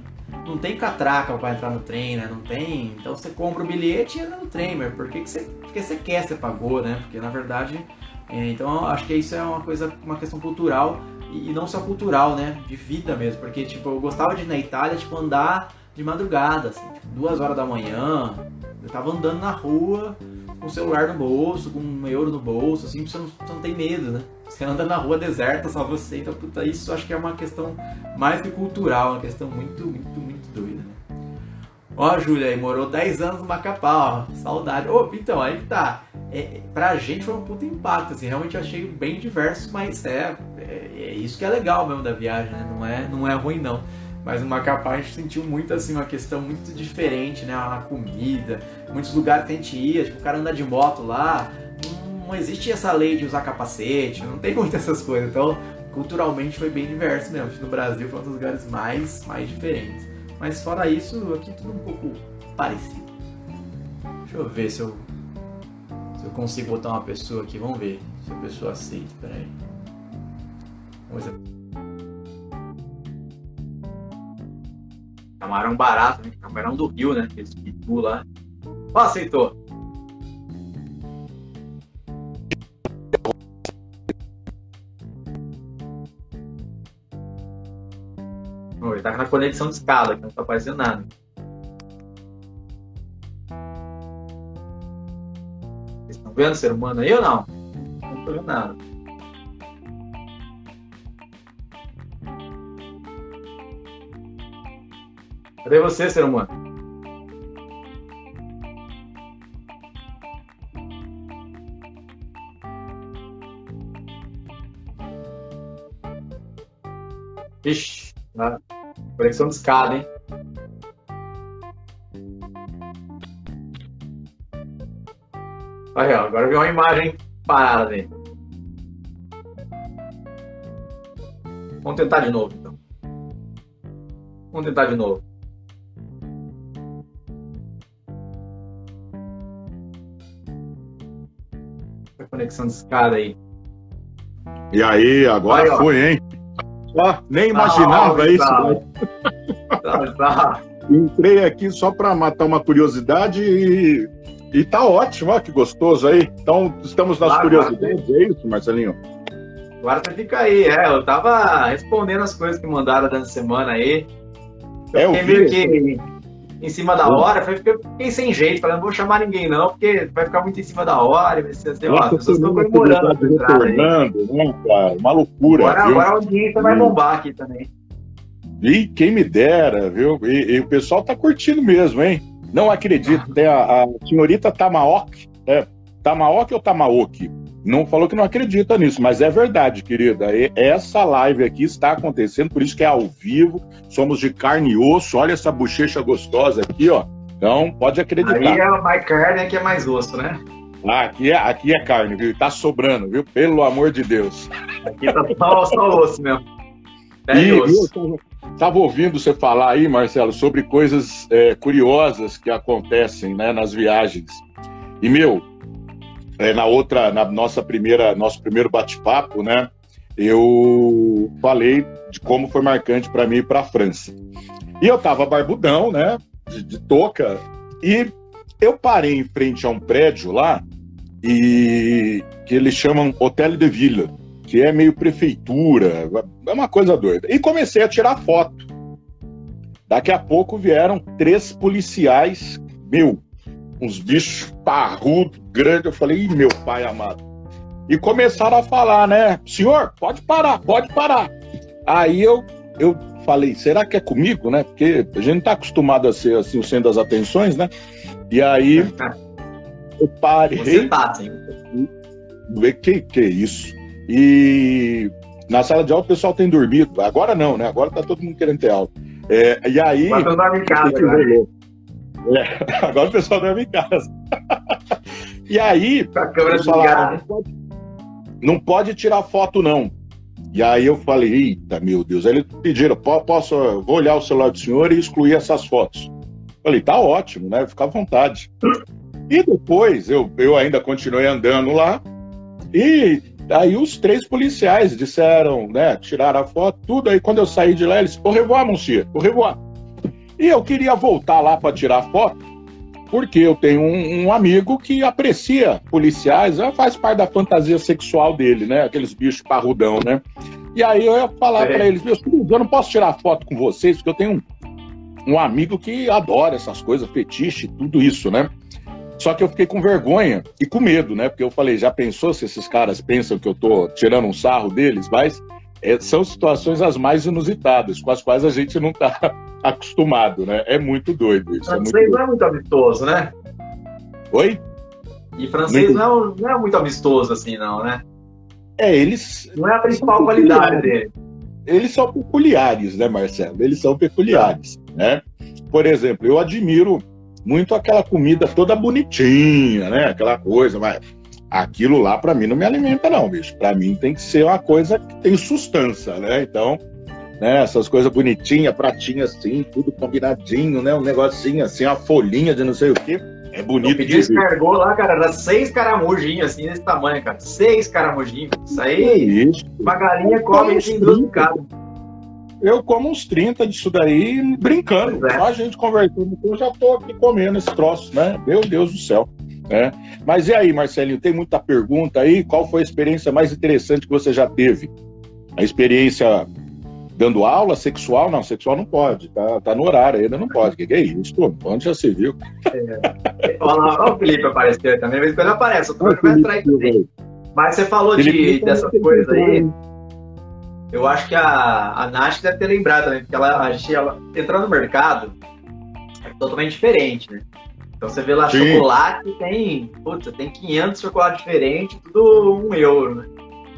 não tem catraca para entrar no trem, né? Não tem. Então você compra o bilhete e entra no trem, mas por que, que você, porque você quer, você pagou, né? Porque na verdade. É, então acho que isso é uma coisa, uma questão cultural e não só cultural, né? De vida mesmo. Porque, tipo, eu gostava de ir na Itália, tipo, andar de madrugada, assim, tipo, duas horas da manhã. Eu tava andando na rua com o celular no bolso, com um euro no bolso, assim, você não, você não tem medo, né? Você anda na rua deserta, só você, então, puta, isso acho que é uma questão mais que cultural, uma questão muito, muito, muito doida, né? Ó, Júlia aí, morou 10 anos no Macapá, ó, saudade. Ô, então, aí que tá. É, pra gente foi um puto impacto, assim, realmente achei bem diverso, mas é, é, é, isso que é legal mesmo da viagem, né? Não é, não é ruim, não. Mas no Macapá a gente sentiu muito assim uma questão muito diferente, né? A comida, muitos lugares que a gente ia, tipo, o cara anda de moto lá, não, existe essa lei de usar capacete, não tem muitas essas coisas. Então, culturalmente foi bem diverso mesmo. No Brasil foi um dos lugares mais, mais diferentes. Mas fora isso, aqui tudo um pouco parecido. Deixa eu ver se eu, se eu consigo botar uma pessoa aqui. Vamos ver se a pessoa aceita. Peraí. Vamos ver. Camarão barato, né? Camarão do Rio, né? Esse pitu lá. Ó, aceitou. Ele tá na conexão de escala, que não tá aparecendo nada. Vocês estão vendo o ser humano aí ou não? Não tô vendo nada. Cadê você, ser humano? Ixi, tá. conexão de escada, hein? Ó, agora viu uma imagem parada ali. Vamos tentar de novo, então. Vamos tentar de novo. Conexão de escada aí. E aí, agora aí, foi, hein? Ó, nem imaginava ah, isso. Tá, tá. Entrei aqui só para matar uma curiosidade e, e tá ótimo, ó, que gostoso aí. Então, estamos nas curiosidades, é isso, Marcelinho? Agora você fica aí, é. Eu tava respondendo as coisas que mandaram dessa semana aí. Eu é, fiquei meio que em cima da hora, fiquei, fiquei sem jeito, falei, não vou chamar ninguém não, porque vai ficar muito em cima da hora, vai ser, sei lá, as pessoas estão comemorando. Retornando, né, cara? Uma loucura. Agora, agora a audiência vai bombar aqui também. E quem me dera, viu? E, e, o pessoal tá curtindo mesmo, hein? Não acredito, tem a, a senhorita Tamaok, é, Tamaok ou Tamaoki? Não falou que não acredita nisso, mas é verdade, querida. Essa live aqui está acontecendo, por isso que é ao vivo, somos de carne e osso. Olha essa bochecha gostosa aqui, ó. Então, pode acreditar. Aí é mais carne, aqui é mais osso, né? Ah, aqui é, aqui é carne, viu? Tá sobrando, viu? Pelo amor de Deus. Aqui tá só, só osso mesmo. É e, osso. Estava ouvindo você falar aí, Marcelo, sobre coisas é, curiosas que acontecem né, nas viagens. E, meu, é, na outra, na nossa primeira, nosso primeiro bate-papo, né? Eu falei de como foi marcante para mim ir para a França. E eu tava barbudão, né? De, de touca. E eu parei em frente a um prédio lá e que eles chamam Hotel de Villa, que é meio prefeitura, é uma coisa doida. E comecei a tirar foto. Daqui a pouco vieram três policiais, meu, uns bichos parrudos, grandes. Eu falei, Ih, meu pai amado. E começaram a falar, né? Senhor, pode parar, pode parar. Aí eu, eu falei, será que é comigo, né? Porque a gente não tá acostumado a ser assim, o centro das atenções, né? E aí eu parei. Você tá, sim. Que, que é isso? E na sala de aula o pessoal tem dormido. Agora não, né? Agora tá todo mundo querendo ter aula. É, e aí. Mas eu em casa? É, agora o pessoal dorme em casa. e aí, a câmera não, pode, não pode tirar foto, não. E aí eu falei, eita, meu Deus. Aí eles pediram, posso, vou olhar o celular do senhor e excluir essas fotos. Falei, tá ótimo, né? Fica à vontade. E depois eu, eu ainda continuei andando lá. E aí os três policiais disseram, né? Tiraram a foto, tudo. Aí quando eu saí de lá, eles, au revoir, monsieur, au revoir. E eu queria voltar lá para tirar foto, porque eu tenho um, um, amigo que aprecia policiais, faz parte da fantasia sexual dele, né? Aqueles bichos parrudão, né? E aí eu ia falar para eles, meus filhos, eu não posso tirar foto com vocês, porque eu tenho um, um amigo que adora essas coisas, fetiche, tudo isso, né? Só que eu fiquei com vergonha e com medo, né? Porque eu falei, já pensou se esses caras pensam que eu tô tirando um sarro deles? Mas é, são situações as mais inusitadas, com as quais a gente não tá acostumado, né? É muito doido isso. É francês é não é muito amistoso, né? Oi? E francês muito... não, é, não é muito amistoso assim, não, né? É, eles. Não é a principal qualidade dele. Eles são peculiares, né, Marcelo? Eles são peculiares, né? Por exemplo, eu admiro muito aquela comida toda bonitinha, né? Aquela coisa, mas aquilo lá para mim não me alimenta não, bicho. Para mim tem que ser uma coisa que tem sustância, né? Então, né, essas coisas bonitinhas, pratinhas assim, tudo combinadinho, né? Um negocinho assim, uma folhinha de não sei o quê. É bonito. Eu pedi escargou lá, cara, era seis caramujinhos assim, desse tamanho, cara. Seis caramujinhos. Isso aí, é isso. uma galinha come assim, duas picadas. Eu como uns 30 disso daí brincando. É. Só a gente conversando. Eu já tô aqui comendo esse troço, né? Meu Deus do céu. Né? Mas e aí, Marcelinho, tem muita pergunta aí? Qual foi a experiência mais interessante que você já teve? A experiência dando aula sexual? Não, sexual não pode, tá, tá no horário ainda, não pode. O que, que é isso? Onde já se viu? É. Olha o Felipe apareceu também, vezes quando aparece, o vai entrar também. Mas você falou de, dessas coisas aí. Eu acho que a, a Nath deve ter lembrado também, porque ela, a gente, ela entrar no mercado é totalmente diferente, né? Então você vê lá Sim. chocolate, tem, putz, tem 500 chocolates diferentes, tudo um euro, né?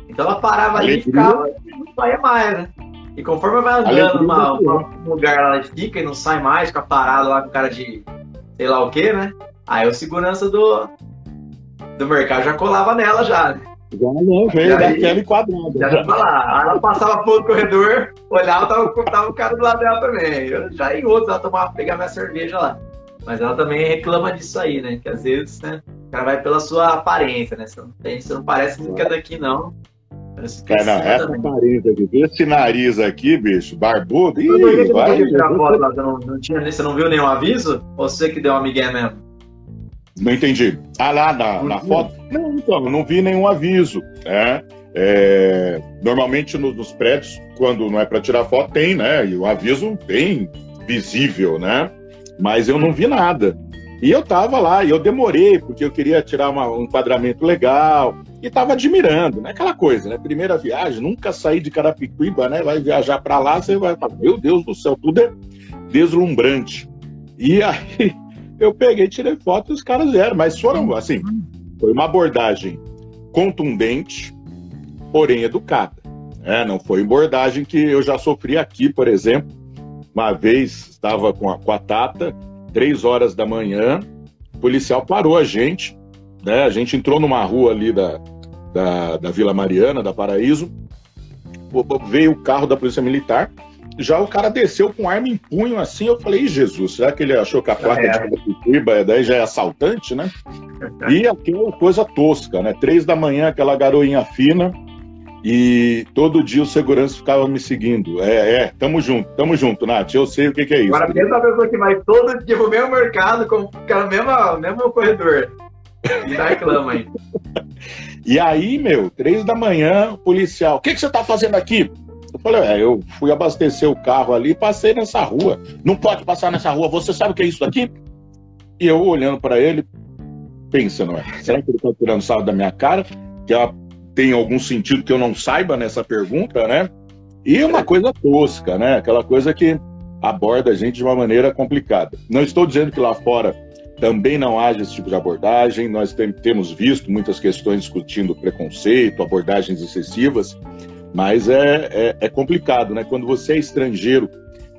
Então ela parava ali e ficava e não saía mais, né? E conforme vai andando numa, num lugar lá, ela fica e não sai mais, fica parado lá com cara de sei lá o que, né? Aí o segurança do, do mercado já colava nela já, né? Já não, veio daquele quadrado. Já, já lá. Aí ela passava por corredor, olhava, tava, tava o cara do lado dela também. Eu já em outros, ela tomava, pegar minha cerveja lá. Mas ela também reclama disso aí, né? Que às vezes, né? O cara vai pela sua aparência, né? Você não, tem, você não parece que é daqui, não. É, não, essa aparência aqui, esse nariz aqui, bicho, barbudo, ih, vai. Foto, lá, você, não, não tinha, você não viu nenhum aviso? Ou você que deu uma migué mesmo? Não entendi. Ah, lá na, na foto? Não, então, não vi nenhum aviso. Né? É, normalmente nos, nos, prédios, quando não é para tirar foto, tem, né? E o aviso bem visível, né? Mas eu não vi nada. E eu tava lá, e eu demorei, porque eu queria tirar uma, um enquadramento legal, e tava admirando, né? Aquela coisa, né? Primeira viagem, nunca saí de Carapicuíba, né? Vai viajar para lá, você vai falar, meu Deus do céu, tudo é deslumbrante. E aí eu peguei, tirei foto e os caras eram, mas foram assim, foi uma abordagem contundente, porém educada. É, não foi abordagem que eu já sofri aqui, por exemplo. Uma vez estava com a, com a Tata, três horas da manhã, o policial parou a gente, né? A gente entrou numa rua ali da, da, da Vila Mariana, da Paraíso, veio o carro da Polícia Militar, já o cara desceu com arma em punho assim. Eu falei, Jesus, será que ele achou que a placa é. de Curitiba daí já é assaltante, né? E aquela coisa tosca, né? Três da manhã, aquela garoinha fina. E todo dia o segurança ficava me seguindo. É, é, tamo junto, tamo junto, Nath. Eu sei o que, que é isso. Agora a pessoa que vai todo dia pro mesmo mercado, com o mesmo, mesmo corredor. E reclama aí. e aí, meu, três da manhã, policial, o que, que você tá fazendo aqui? Eu falei, é, eu fui abastecer o carro ali e passei nessa rua. Não pode passar nessa rua, você sabe o que é isso daqui? E eu olhando para ele, pensando, será que ele está tirando sarro da minha cara? Que ela tem algum sentido que eu não saiba nessa pergunta, né? E uma coisa tosca, né? Aquela coisa que aborda a gente de uma maneira complicada. Não estou dizendo que lá fora também não haja esse tipo de abordagem. Nós tem, temos visto muitas questões discutindo preconceito, abordagens excessivas, mas é, é, é complicado, né? Quando você é estrangeiro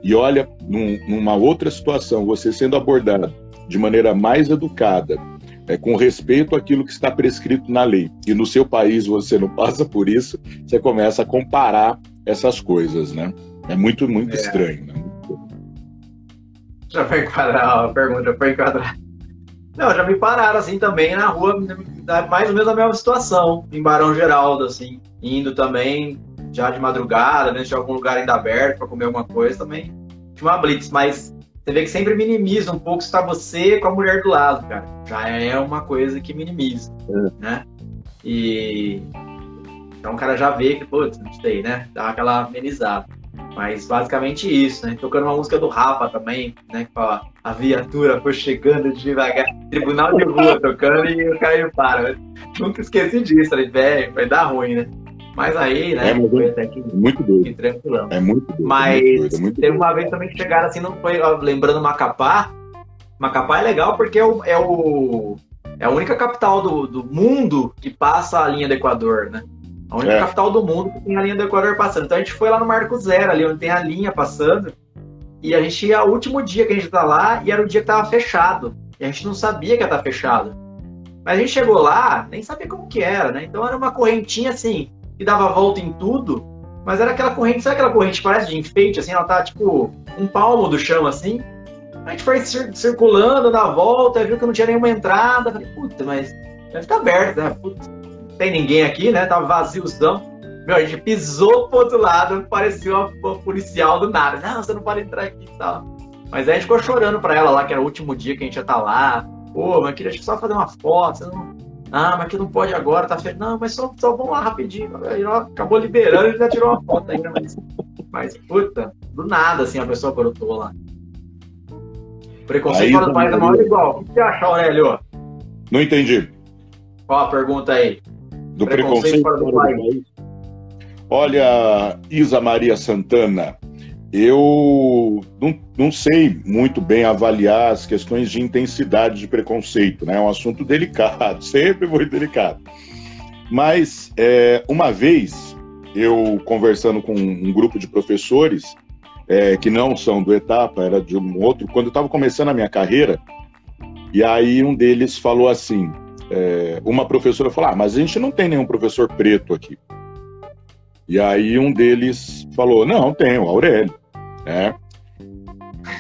e olha num, numa outra situação, você sendo abordado de maneira mais educada, é, com respeito àquilo que está prescrito na lei, e no seu país você não passa por isso, você começa a comparar essas coisas, né? É muito, muito é. estranho, né? Já foi enquadrar a pergunta, já foi enquadrar. Não, já me pararam assim também na rua, mais ou menos a mesma situação, em Barão Geraldo, assim, indo também já de madrugada, dentro de algum lugar ainda aberto para comer alguma coisa, também tinha uma blitz, mas você vê que sempre minimiza um pouco se tá você com a mulher do lado, cara. Já é uma coisa que minimiza, é. né? E então o cara já vê que, putz, não sei, né? Dá aquela amenizada. Mas basicamente isso, né? Tocando uma música do Rafa também, né? Com a, a viatura foi chegando devagar. Tribunal de rua tocando e o cara para. Nunca esqueci disso, falei, velho, vai dar ruim, né? Mas aí, né? É, foi até que, muito doido. tranquilão. É muito doido. Mas é muito doido, é muito teve uma vez também que chegaram assim, não foi lembrando Macapá. Macapá é legal porque é o, é o é a única capital do, do mundo que passa a linha do Equador, né? A única é. capital do mundo que tem a linha do Equador passando. Então a gente foi lá no Marco Zero, ali onde tem a linha passando. E a gente ia, o último dia que a gente tá lá, e era o dia que tava fechado. E a gente não sabia que ia estar tá fechado. Mas a gente chegou lá, nem sabia como que era, né? Então era uma correntinha assim, que dava volta em tudo. Mas era aquela corrente, sabe aquela corrente que parece de enfeite, assim? Ela tá tipo um palmo do chão, assim. A gente foi circulando na volta, viu que não tinha nenhuma entrada. Falei, puta, mas deve estar aberto, né? Puta, não tem ninguém aqui, né? Tava vaziozão. Meu, a gente pisou pro outro lado, parecia uma, uma policial do nada. Não, você não pode entrar aqui e tal. Mas aí a gente ficou chorando pra ela lá, que era o último dia que a gente ia estar tá lá. Pô, mas queria só fazer uma foto. Você não... Ah, mas que não pode agora, tá feio. Não, mas só, só vamos lá rapidinho. Acabou liberando e já tirou uma foto ainda. Mas, mas, puta, do nada, assim, a pessoa brotou lá. Preconceito fora do país é maior igual. O que você acha, Aurélio? Não entendi. Qual a pergunta aí? Do preconceito, preconceito fora do, fora do país. Olha, Isa Maria Santana, eu não, não, sei muito bem avaliar as questões de intensidade de preconceito, né? É um assunto delicado, sempre muito delicado. Mas é, uma vez eu conversando com um grupo de professores, é, que não são do Etapa, era de um outro, quando eu estava começando a minha carreira, e aí um deles falou assim, é, uma professora falou, ah, mas a gente não tem nenhum professor preto aqui. E aí um deles falou, não, tem, o Aurélio, né?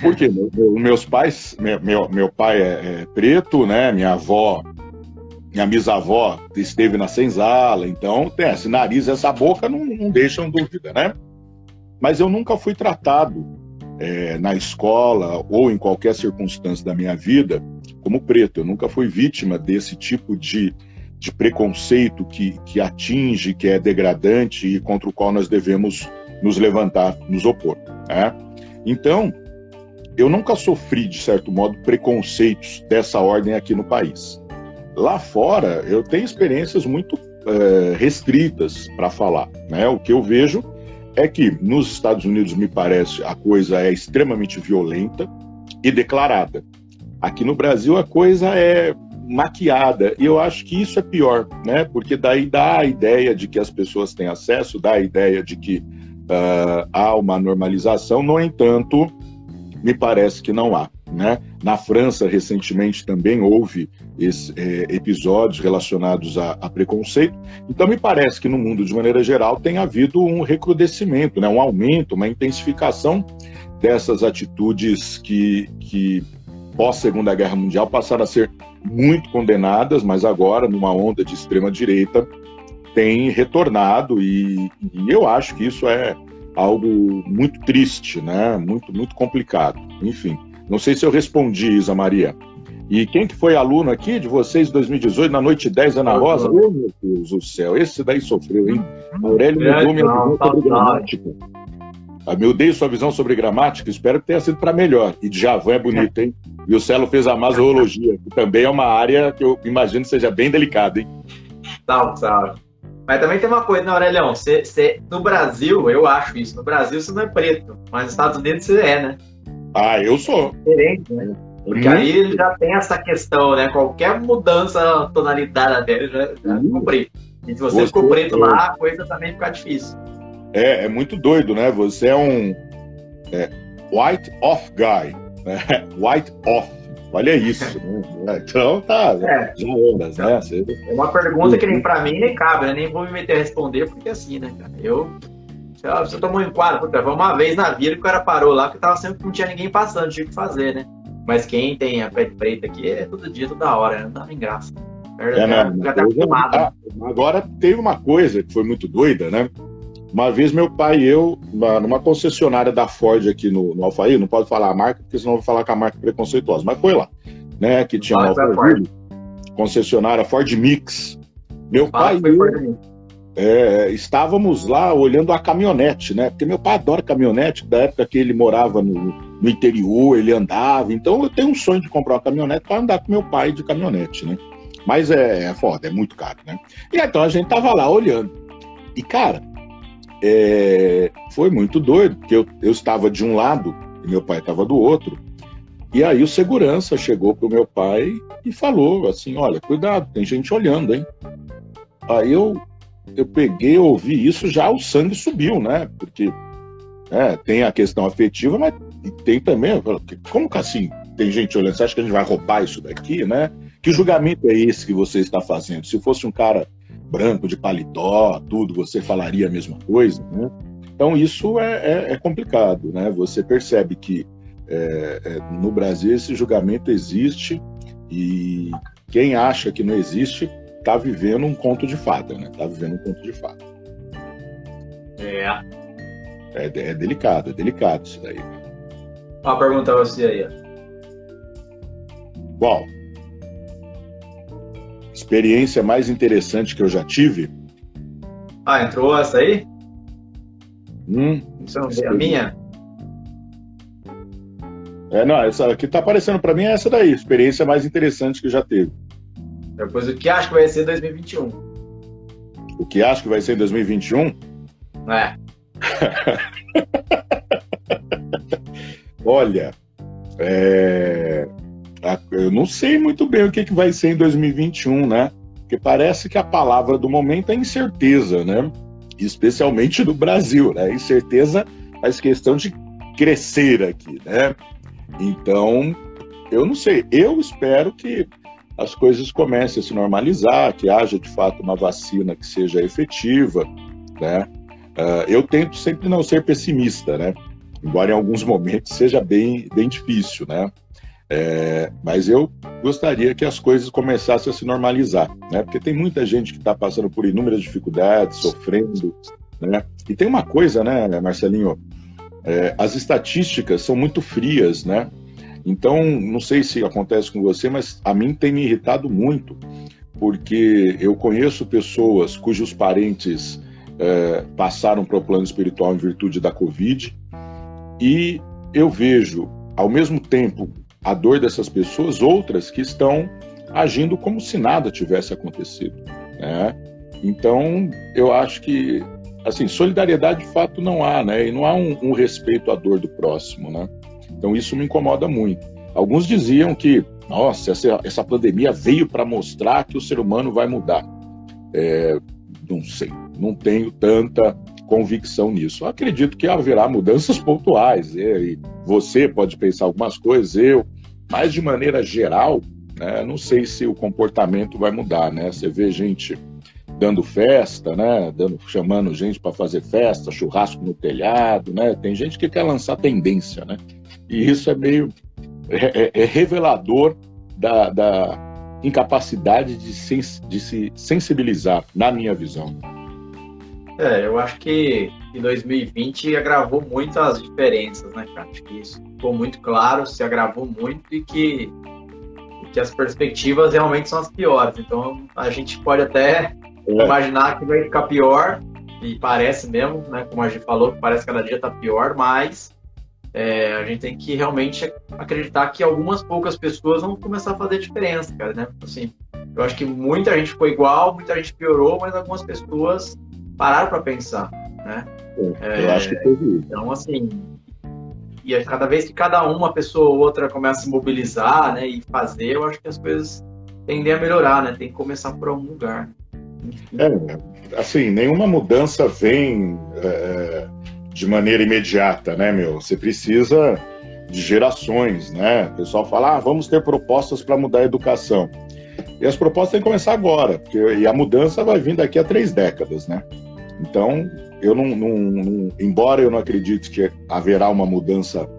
Porque meus pais, meu, meu pai é, é, preto, né? Minha avó, minha bisavó esteve na senzala, então tem esse nariz, essa boca não, não deixam dúvida, né? Mas eu nunca fui tratado é, na escola ou em qualquer circunstância da minha vida como preto. Eu nunca fui vítima desse tipo de, de preconceito que, que atinge, que é degradante e contra o qual nós devemos nos levantar, nos opor. Né? Então, eu nunca sofri, de certo modo, preconceitos dessa ordem aqui no país. Lá fora, eu tenho experiências muito é, restritas para falar. Né? O que eu vejo é que nos Estados Unidos, me parece, a coisa é extremamente violenta e declarada. Aqui no Brasil, a coisa é maquiada. E eu acho que isso é pior, né? Porque daí dá a ideia de que as pessoas têm acesso, dá a ideia de que uh, há uma normalização. No entanto, me parece que não há. Né? Na França, recentemente, também houve esse, é, episódios relacionados a, a, preconceito. Então, me parece que no mundo, de maneira geral, tem havido um recrudescimento, né? um aumento, uma intensificação dessas atitudes que, que pós-Segunda Guerra Mundial, passaram a ser muito condenadas, mas agora, numa onda de extrema-direita, tem retornado e, e eu acho que isso é algo muito triste, né? Muito, muito complicado. Enfim, não sei se eu respondi, Isa Maria. E quem que foi aluno aqui de vocês em 2018, na noite 10, Ana Rosa? Oh, meu Deus do céu, esse daí sofreu, hein? Aurélio mudou minha visão sobre gramática. Mudei sua visão sobre gramática, espero que tenha sido para melhor. E Djavan é bonito, hein? E o Celo fez a masoologia, que também é uma área que eu imagino seja bem delicada, hein? Salve, salve. Mas também tem uma coisa, né, Aurelião? Cê, cê, no Brasil, eu acho isso, no Brasil você não é preto, mas nos Estados Unidos você é, né? Ah, eu sou. Diferente, né? Porque hum. aí já tem essa questão, né? Qualquer mudança tonalidade dele já, já hum. ficou preto. E se você, você ficou preto é. lá, a coisa também fica difícil. É, é muito doido, né? Você é um é, white off guy, né? White off. Olha isso. né? Então tá, é. já né? Você... É uma pergunta que nem pra mim nem cabe, né? Nem vou me meter a responder, porque assim, né, cara? Eu. Você tomou um enquadro, puta, foi uma vez na vida que o cara parou lá, que tava sempre que não tinha ninguém passando, tinha que fazer, né? Mas quem tem a pele preta aqui é todo dia, toda hora, né? não dá nem graça. É, né? Acostumado. Ah, agora teve uma coisa que foi muito doida, né? Uma vez meu pai e eu, numa concessionária da Ford aqui no, no Alfaí, não pode falar a marca, porque senão eu vou falar que a marca preconceituosa, mas foi lá, né? Que tinha uma Ford, concessionária Ford Mix. Meu pai e eu, é, estávamos lá olhando a caminhonete, né? Porque meu pai adora caminhonete, da época que ele morava no, no interior, ele andava. Então eu tenho um sonho de comprar uma caminhonete para andar com meu pai de caminhonete, né? Mas é, é foda, é muito caro, né? E então a gente tava lá olhando. E, cara, é, foi muito doido, porque eu, eu estava de um lado e meu pai estava do outro. E aí o segurança chegou pro meu pai e falou assim: olha, cuidado, tem gente olhando, hein? Aí eu, eu peguei, ouvi isso, já o sangue subiu, né? Porque é, tem a questão afetiva, mas tem também. Como que assim tem gente olhando? Você acha que a gente vai roubar isso daqui, né? Que julgamento é esse que você está fazendo? Se fosse um cara branco de paletó, tudo, você falaria a mesma coisa, né? Então isso é, é, é complicado, né? Você percebe que é, é, no Brasil esse julgamento existe e quem acha que não existe está vivendo um conto de fada, né? Está vivendo um conto de fada. É. É, é delicado, é delicado isso daí. Uma pergunta você aí. Qual? Experiência mais interessante que eu já tive? Ah, entrou essa aí? Hum, não é a minha? É, não, essa que tá aparecendo para mim é essa daí, experiência mais interessante que já teve. Depois o que acho que vai ser 2021? O que acho que vai ser em 2021? É. Olha, é... eu não sei muito bem o que, que vai ser em 2021, né? Porque parece que a palavra do momento é incerteza, né? Especialmente no Brasil, né? Incerteza faz questão de crescer aqui, né? Então, eu não sei. Eu espero que as coisas comecem a se normalizar, que haja de fato uma vacina que seja efetiva, né? Uh, eu tento sempre não ser pessimista, né? Embora em alguns momentos seja bem, bem difícil, né? É, mas eu gostaria que as coisas começassem a se normalizar, né? Porque tem muita gente que está passando por inúmeras dificuldades, sofrendo, né? E tem uma coisa, né, Marcelinho? É, as estatísticas são muito frias, né? Então, não sei se acontece com você, mas a mim tem me irritado muito, porque eu conheço pessoas cujos parentes é, passaram para o plano espiritual em virtude da Covid, e eu vejo, ao mesmo tempo, a dor dessas pessoas, outras que estão agindo como se nada tivesse acontecido. Né? Então, eu acho que assim, solidariedade de fato não há, né? E não há um, um, respeito à dor do próximo, né? Então isso me incomoda muito. Alguns diziam que, nossa, essa, essa pandemia veio para mostrar que o ser humano vai mudar. É, não sei, não tenho tanta convicção nisso. Eu acredito que haverá mudanças pontuais. E você pode pensar algumas coisas, eu, mas de maneira geral, né, não sei se o comportamento vai mudar, né? Você vê gente dando festa, né? Dando, chamando gente para fazer festa, churrasco no telhado, né? Tem gente que quer lançar tendência, né? E isso é meio é, é, é revelador da, da incapacidade de, sens, de se sensibilizar, na minha visão. É, eu acho que em 2020 agravou muito as diferenças, né, cara? Acho que isso ficou muito claro, se agravou muito e que, e que as perspectivas realmente são as piores. Então a gente pode até é. imaginar que vai ficar pior, e parece mesmo, né? Como a gente falou, parece que cada dia está pior, mas é, a gente tem que realmente acreditar que algumas poucas pessoas vão começar a fazer diferença, cara, né? Assim, eu acho que muita gente ficou igual, muita gente piorou, mas algumas pessoas pararam para pensar, né? É, eu acho que teve Então, assim, e cada vez que cada uma pessoa ou outra começa a se mobilizar, né, e fazer, eu acho que as coisas tendem a melhorar, né? Tem que começar por algum lugar. É, assim, nenhuma mudança vem é, de maneira imediata, né, meu? Você precisa de gerações, né? O pessoal fala, ah, vamos ter propostas para mudar a educação. E as propostas têm que começar agora, porque e a mudança vai vir daqui a três décadas, né? Então, eu não, não, não, embora eu não acredite que haverá uma mudança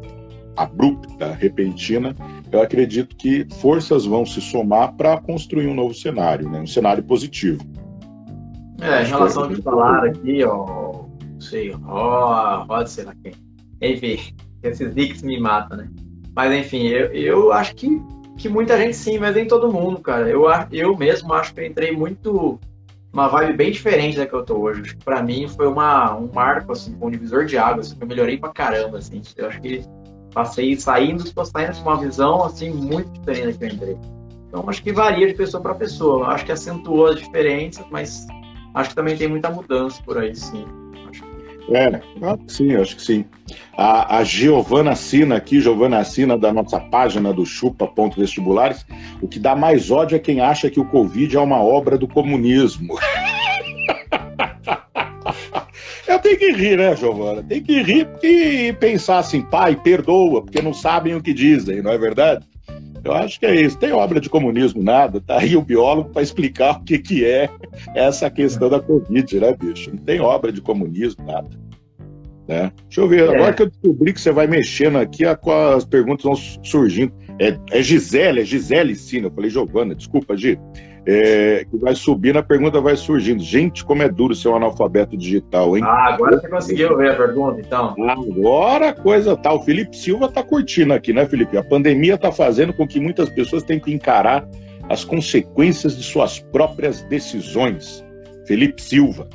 abrupta, repentina, eu acredito que forças vão se somar para construir um novo cenário, né? um cenário positivo. É, em relação ao que falaram aqui, ó, sei, ó, pode sei lá quem. Enfim, esses nicks me matam, né? Mas enfim, eu, eu acho que, que muita gente sim, mas nem todo mundo, cara. Eu, eu mesmo acho que eu entrei muito uma vibe bem diferente da que eu tô hoje. Para mim foi uma, um marco, assim, um divisor de águas, assim, eu melhorei pra caramba, assim. Eu acho que passei saindo, estou saindo com uma visão, assim, muito diferente da que eu entrei. Então, acho que varia de pessoa para pessoa. Acho que acentuou as diferenças, mas acho que também tem muita mudança por aí, sim. É, que sim, acho que sim. A, a Giovana Sina aqui, Giovana Sina da nossa página do chupa.vestibulares, o que dá mais ódio é quem acha que o Covid é uma obra do comunismo. Eu tenho que rir, né, Giovana? Tem que rir e pensar assim, pai, perdoa, porque não sabem o que dizem, não é verdade? Eu acho que é isso. Tem obra de comunismo, nada. Tá aí o biólogo para explicar o que, que é essa questão da Covid, né, bicho? Não tem obra de comunismo, nada. Né? Deixa eu ver, é. agora que eu descobri que você vai mexendo aqui, as perguntas vão surgindo. É, é Gisele, é Gisele Sina. Eu falei, Giovana, desculpa, Gi é, que vai subindo, a pergunta vai surgindo. Gente, como é duro ser um analfabeto digital, hein? Ah, agora você conseguiu ver a pergunta, então. Agora a coisa tá. O Felipe Silva tá curtindo aqui, né, Felipe? A pandemia tá fazendo com que muitas pessoas tenham que encarar as consequências de suas próprias decisões. Felipe Silva.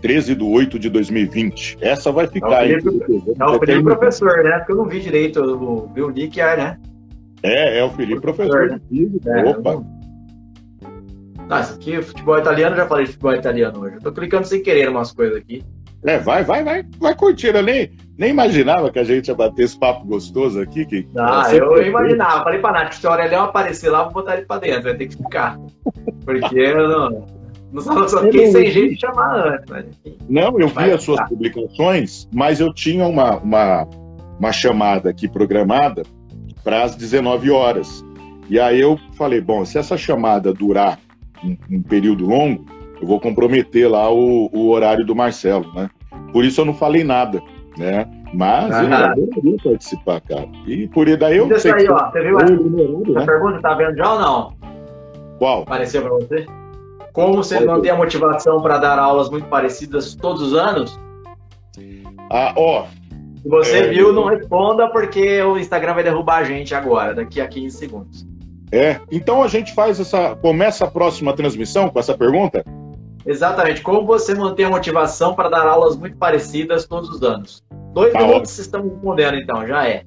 13 de 8 de 2020. Essa vai ficar é o Felipe, aí. É o Felipe professor, né? Porque eu não vi direito o, o Nick, é, né? É, é o Felipe professor, professor de física. É, Opa. Não... Ah, isso aqui é futebol italiano, já falei de futebol italiano hoje. Eu tô clicando sem querer umas coisas aqui. É, vai, vai, vai, vai curtindo. Eu nem, nem imaginava que a gente ia bater esse papo gostoso aqui. Que ah, eu, eu imaginava. Falei pra Nath, se o Aurelião aparecer lá, vou botar ele pra dentro, vai ter que ficar. Porque eu não, não só, só fiquei sem jeito de chamar antes. Mas, não, eu vi as suas publicações, mas eu tinha uma, uma, uma chamada aqui programada para as 19 horas. E aí eu falei, bom, se essa chamada durar um, um período longo, eu vou comprometer lá o, o, horário do Marcelo, né? Por isso eu não falei nada, né? Mas ah, eu adoraria participar, cara. E por daí eu sei aí, ó, você viu a, né? pergunta? Tá vendo já ou não? Qual? Apareceu para você? Como você Qual mantém a motivação para dar aulas muito parecidas todos os anos? Ah, ó. Se você é, viu, não responda porque o Instagram vai derrubar a gente agora, daqui a 15 segundos. É, então a gente faz essa. Começa a próxima transmissão com essa pergunta? Exatamente. Como você mantém a motivação para dar aulas muito parecidas todos os anos? Dois tá minutos ótimo. estamos respondendo, então, já é.